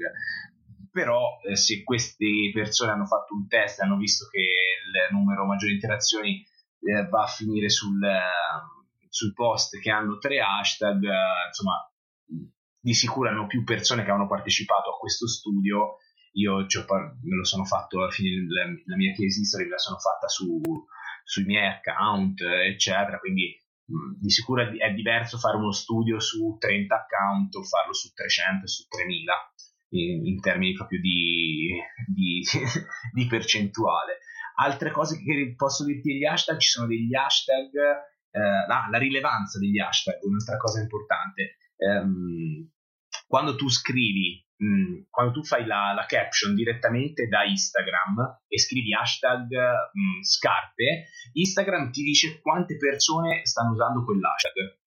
però eh, se queste persone hanno fatto un test e hanno visto che il numero maggiore di interazioni eh, va a finire sul, eh, sul, post che hanno tre hashtag, eh, insomma, di sicuro hanno più persone che hanno partecipato a questo studio. Io me lo sono fatto alla fine, la, la mia history me la sono fatta su, sui miei account, eccetera, quindi di sicuro è, diverso fare uno studio su 30 account o farlo su 300 su 3000 in, in termini proprio di, di, di, percentuale. Altre cose che posso dirti degli hashtag, ci sono degli hashtag, eh, la, la, rilevanza degli hashtag, un'altra cosa importante. Um, quando tu scrivi, mh, mm, quando tu fai la, la, caption direttamente da Instagram e scrivi hashtag mh, mm, scarpe, Instagram ti dice quante persone stanno usando quell'hashtag.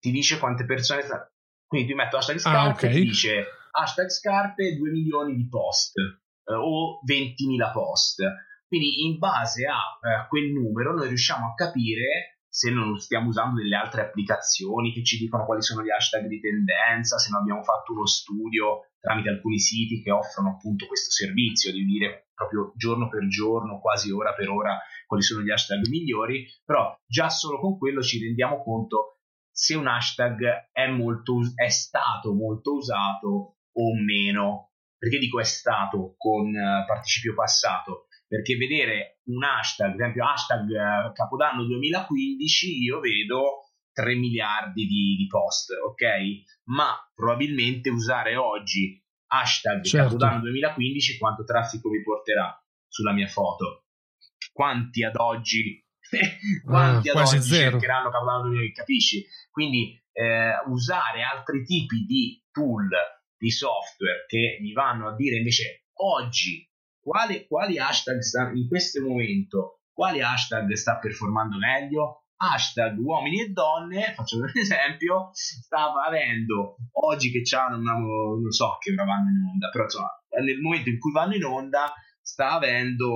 Ti dice quante persone stanno... Quindi tu metti hashtag ah, scarpe ah, okay. e ti dice hashtag scarpe 2 milioni di post eh, o 20.000 post. Quindi in base a eh, quel numero noi riusciamo a capire se non stiamo usando delle altre applicazioni che ci dicono quali sono gli hashtag di tendenza, se non abbiamo fatto uno studio tramite alcuni siti che offrono appunto questo servizio di dire proprio giorno per giorno, quasi ora per ora, quali sono gli hashtag migliori, però già solo con quello ci rendiamo conto se un hashtag è, molto, è stato molto usato o meno. Perché dico è stato con uh, participio passato? Perché vedere un hashtag, ad esempio hashtag uh, Capodanno 2015, io vedo 3 miliardi di, di, post, ok? Ma probabilmente usare oggi hashtag certo. Capodanno 2015 quanto traffico mi porterà sulla mia foto? Quanti ad oggi quanti ah, ad oggi zero. cercheranno Capodanno 2015? Capisci? Quindi eh, usare altri tipi di tool di software che mi vanno a dire invece oggi quale, quali hashtag sta, in questo momento quali hashtag sta performando meglio hashtag uomini e donne faccio un esempio stava avendo oggi che c'hanno non so che ora vanno in onda però insomma nel momento in cui vanno in onda sta avendo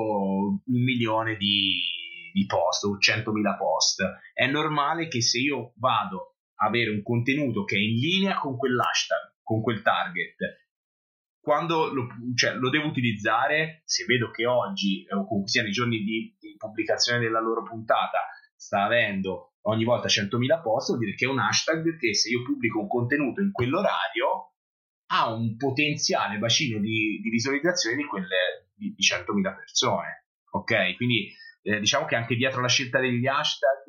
un milione di, di post o 100.000 post è normale che se io vado a avere un contenuto che è in linea con quell'hashtag con quel target. Quando lo, cioè, lo devo utilizzare, se vedo che oggi, o comunque sia nei giorni di, di pubblicazione della loro puntata, sta avendo ogni volta 100.000 post, vuol dire che è un hashtag che se io pubblico un contenuto in quell'orario ha un potenziale bacino di, di visualizzazione di quelle di, di 100.000 persone. Ok? Quindi eh, diciamo che anche dietro la scelta degli hashtag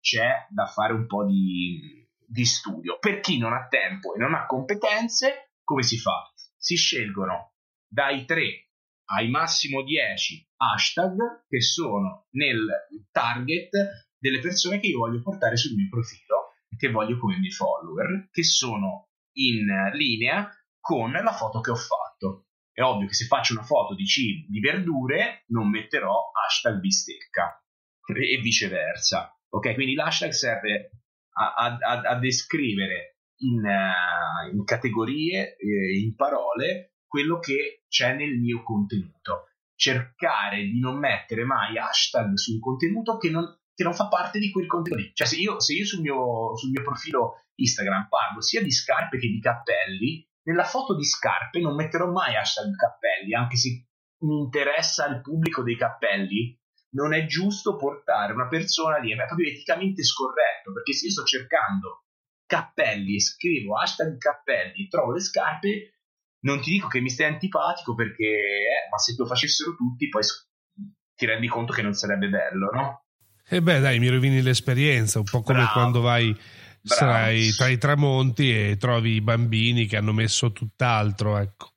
c'è da fare un po' di, di studio. Per chi non ha tempo e non ha competenze, come si fa? Si scelgono dai 3 ai massimo 10 hashtag che sono nel target delle persone che io voglio portare sul mio profilo, che voglio come miei follower, che sono in linea con la foto che ho fatto. È ovvio che se faccio una foto di cibo, di verdure, non metterò hashtag bistecca e viceversa. Ok, quindi l'hashtag serve a, a, a descrivere in, uh, in categorie, eh, in parole, quello che c'è nel mio contenuto. Cercare di non mettere mai hashtag su un contenuto che non, che non fa parte di quel contenuto. Cioè, se io, se io sul, mio, sul mio profilo Instagram parlo sia di scarpe che di cappelli, nella foto di scarpe non metterò mai hashtag cappelli, anche se mi interessa il pubblico dei cappelli, non è giusto portare una persona lì, è proprio eticamente scorretto, perché se io sto cercando cappelli e scrivo hashtag cappelli, trovo le scarpe, non ti dico che mi stai antipatico perché, eh, ma se lo facessero tutti, poi ti rendi conto che non sarebbe bello, no? E eh beh, dai, mi rovini l'esperienza, un po' come Bravo. quando vai sai, tra i tramonti e trovi i bambini che hanno messo tutt'altro, ecco.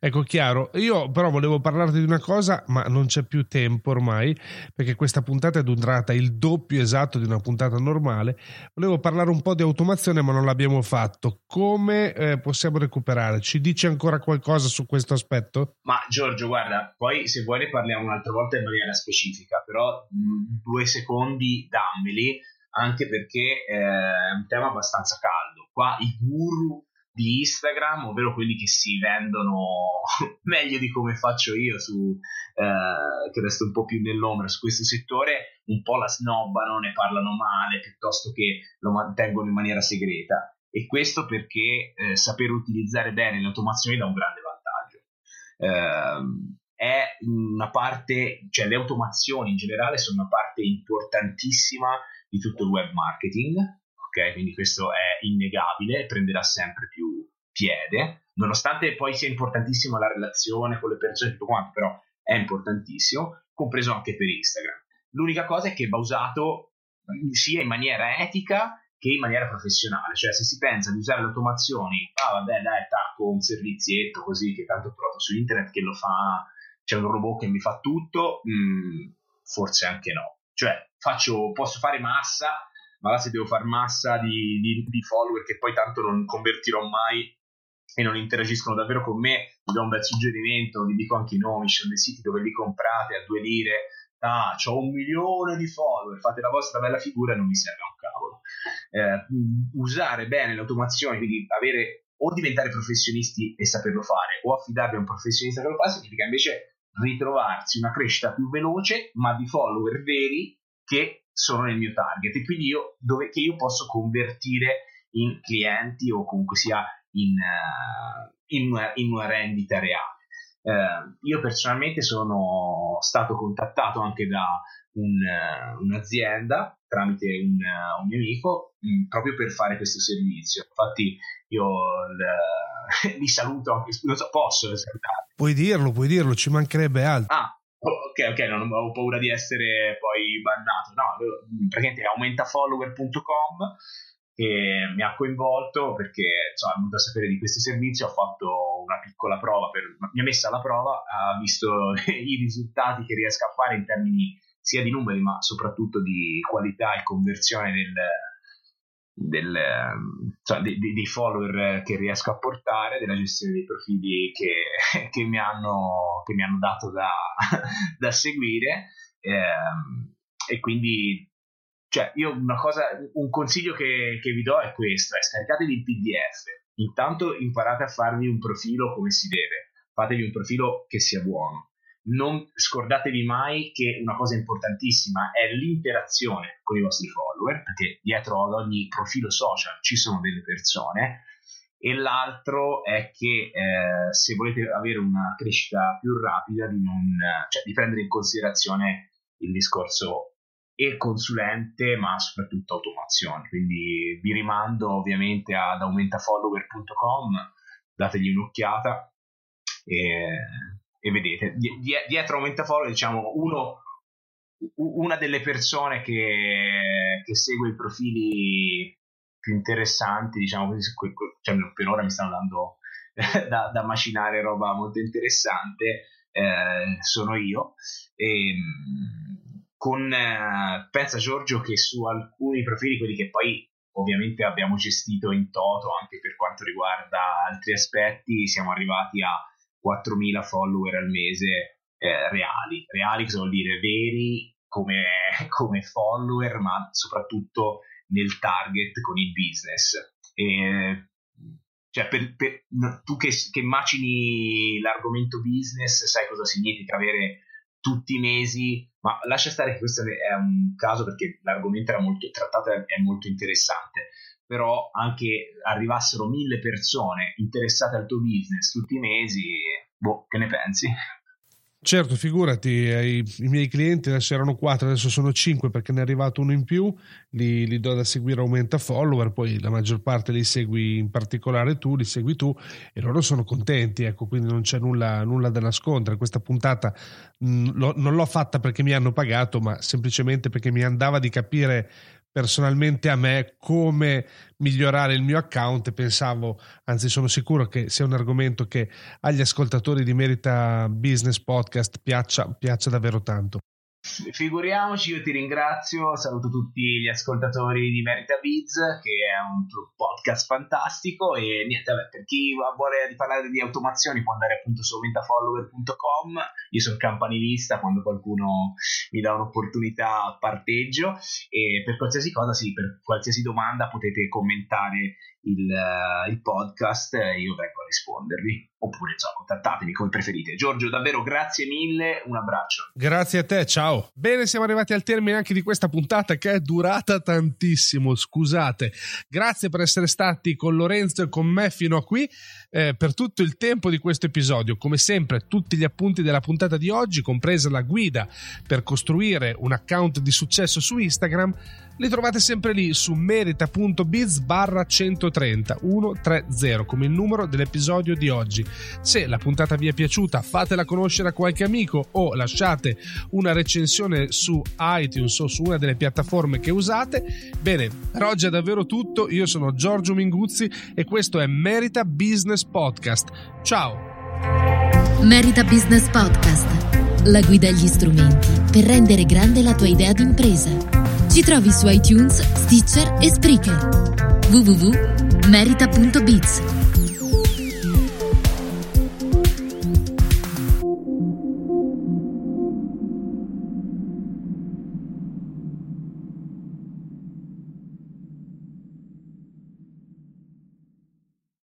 Ecco, chiaro. Io però volevo parlarti di una cosa, ma non c'è più tempo ormai, perché questa puntata è durata il doppio esatto di una puntata normale. Volevo parlare un po' di automazione, ma non l'abbiamo fatto. Come eh, possiamo recuperare? Ci dici ancora qualcosa su questo aspetto? Ma Giorgio, guarda, poi se vuoi ne parliamo un'altra volta in maniera specifica, però mh, mm, due secondi dammeli, anche perché eh, è un tema abbastanza caldo. Qua i guru di Instagram, ovvero quelli che si vendono meglio di come faccio io, su, eh, che resto un po' più nell'ombra su questo settore, un po' la snobbano, ne parlano male, piuttosto che lo mantengono in maniera segreta. E questo perché eh, saper utilizzare bene le automazioni dà un grande vantaggio. eh, è una parte, cioè le automazioni in generale sono una parte importantissima di tutto il web marketing, ok? Quindi questo è innegabile, prenderà sempre più piede, nonostante poi sia importantissima la relazione con le persone tutto quanto, però è importantissimo, compreso anche per Instagram. L'unica cosa è che va usato sia in maniera etica che in maniera professionale, cioè se si pensa di usare le automazioni, ah vabbè dai attacco un servizietto così che tanto ho trovato su internet che lo fa, c'è un robot che mi fa tutto, mh, mm, forse anche no. Cioè faccio, posso fare massa, ma là se devo fare massa di, di, di follower che poi tanto non convertirò mai e non interagiscono davvero con me, vi do un bel suggerimento, vi dico anche i nomi, ci sono dei siti dove li comprate a due lire, ah, ho un milione di follower, fate la vostra bella figura e non mi serve un cavolo. Eh, usare bene le automazioni, quindi avere o diventare professionisti e saperlo fare, o affidarvi a un professionista che lo fa, significa invece ritrovarsi una crescita più veloce, ma di follower veri che sono nel mio target e quindi io, dove, che io posso convertire in clienti o comunque sia in, uh, in, una, in una rendita reale. Eh, io personalmente sono stato contattato anche da un, uh, un'azienda tramite un, uh, un mio amico mh, mm, proprio per fare questo servizio. Infatti io l, li saluto anche, non so, posso salutare. Puoi dirlo, puoi dirlo, ci mancherebbe altro. Ah, ok, ok, non ho paura di essere poi bannato. No, praticamente aumentafollower.com e mi ha coinvolto perché insomma, è venuto a sapere di questo servizio, ho fatto una piccola prova, per, mi ha messa alla prova, ha visto i risultati che riesco a fare in termini sia di numeri ma soprattutto di qualità e conversione del, del, cioè, dei, dei, follower che riesco a portare, della gestione dei profili che, che, mi, hanno, che mi, hanno, dato da, da seguire. Eh, e quindi cioè, io una cosa, un consiglio che, che vi do è questo: è scaricatevi il PDF. Intanto imparate a farvi un profilo come si deve, fatevi un profilo che sia buono. Non scordatevi mai che una cosa importantissima è l'interazione con i vostri follower, perché dietro ad ogni profilo social ci sono delle persone, e l'altro è che eh, se volete avere una crescita più rapida di, non, cioè, di prendere in considerazione il discorso e consulente, ma soprattutto automazione. Quindi vi rimando ovviamente ad aumentafollower.com, dategli un'occhiata e, e vedete. dietro Aumentafollower, diciamo, uno, una delle persone che, che, segue i profili più interessanti, diciamo cioè, per ora mi stanno dando da, da macinare roba molto interessante, eh, sono io. E, con eh, pensa Giorgio che su alcuni profili, quelli che poi ovviamente abbiamo gestito in toto anche per quanto riguarda altri aspetti, siamo arrivati a 4.000 follower al mese eh, reali. Reali cosa vuol dire? Veri come, come follower, ma soprattutto nel target con il business. E, cioè per, per, tu che, che macini l'argomento business sai cosa significa avere tutti i mesi, ma lascia stare che questo è un caso perché l'argomento era molto trattato è molto interessante, però anche arrivassero mille persone interessate al tuo business tutti i mesi, boh, che ne pensi? Certo, figurati, eh, i, i, miei clienti adesso erano quattro, adesso sono cinque perché ne è arrivato uno in più, li, li, do da seguire aumenta follower, poi la maggior parte li segui in particolare tu, li segui tu e loro sono contenti, ecco, quindi non c'è nulla, nulla da nascondere. Questa puntata mh, mm, lo, non l'ho fatta perché mi hanno pagato, ma semplicemente perché mi andava di capire personalmente a me come migliorare il mio account e pensavo, anzi sono sicuro che sia un argomento che agli ascoltatori di Merita Business Podcast piaccia, piaccia davvero tanto. Figuriamoci, io ti ringrazio, saluto tutti gli ascoltatori di Merita Biz, che è un podcast fantastico e niente, vabbè, per chi vuole parlare di automazioni può andare appunto su aumentafollower.com, io sono campanilista, quando qualcuno mi dà un'opportunità parteggio e per qualsiasi cosa, sì, per qualsiasi domanda potete commentare il, il podcast, io vengo a rispondervi. Oppure so, contattatemi come preferite. Giorgio, davvero grazie mille, un abbraccio. Grazie a te, ciao. Bene, siamo arrivati al termine anche di questa puntata che è durata tantissimo, scusate. Grazie per essere stati con Lorenzo e con me fino a qui eh, per tutto il tempo di questo episodio. Come sempre, tutti gli appunti della puntata di oggi, compresa la guida per costruire un account di successo su Instagram, li trovate sempre lì su merita.biz barra 130 130 come il numero dell'episodio di oggi. Se la puntata vi è piaciuta fatela conoscere a qualche amico o lasciate una recensione su iTunes o su una delle piattaforme che usate. Bene, per oggi è davvero tutto, io sono Giorgio Minguzzi e questo è Merita Business Podcast. Ciao! Merita Business Podcast, la guida agli strumenti per rendere grande la tua idea d'impresa. Ci trovi su iTunes, Stitcher e Spreaker. www.merita.biz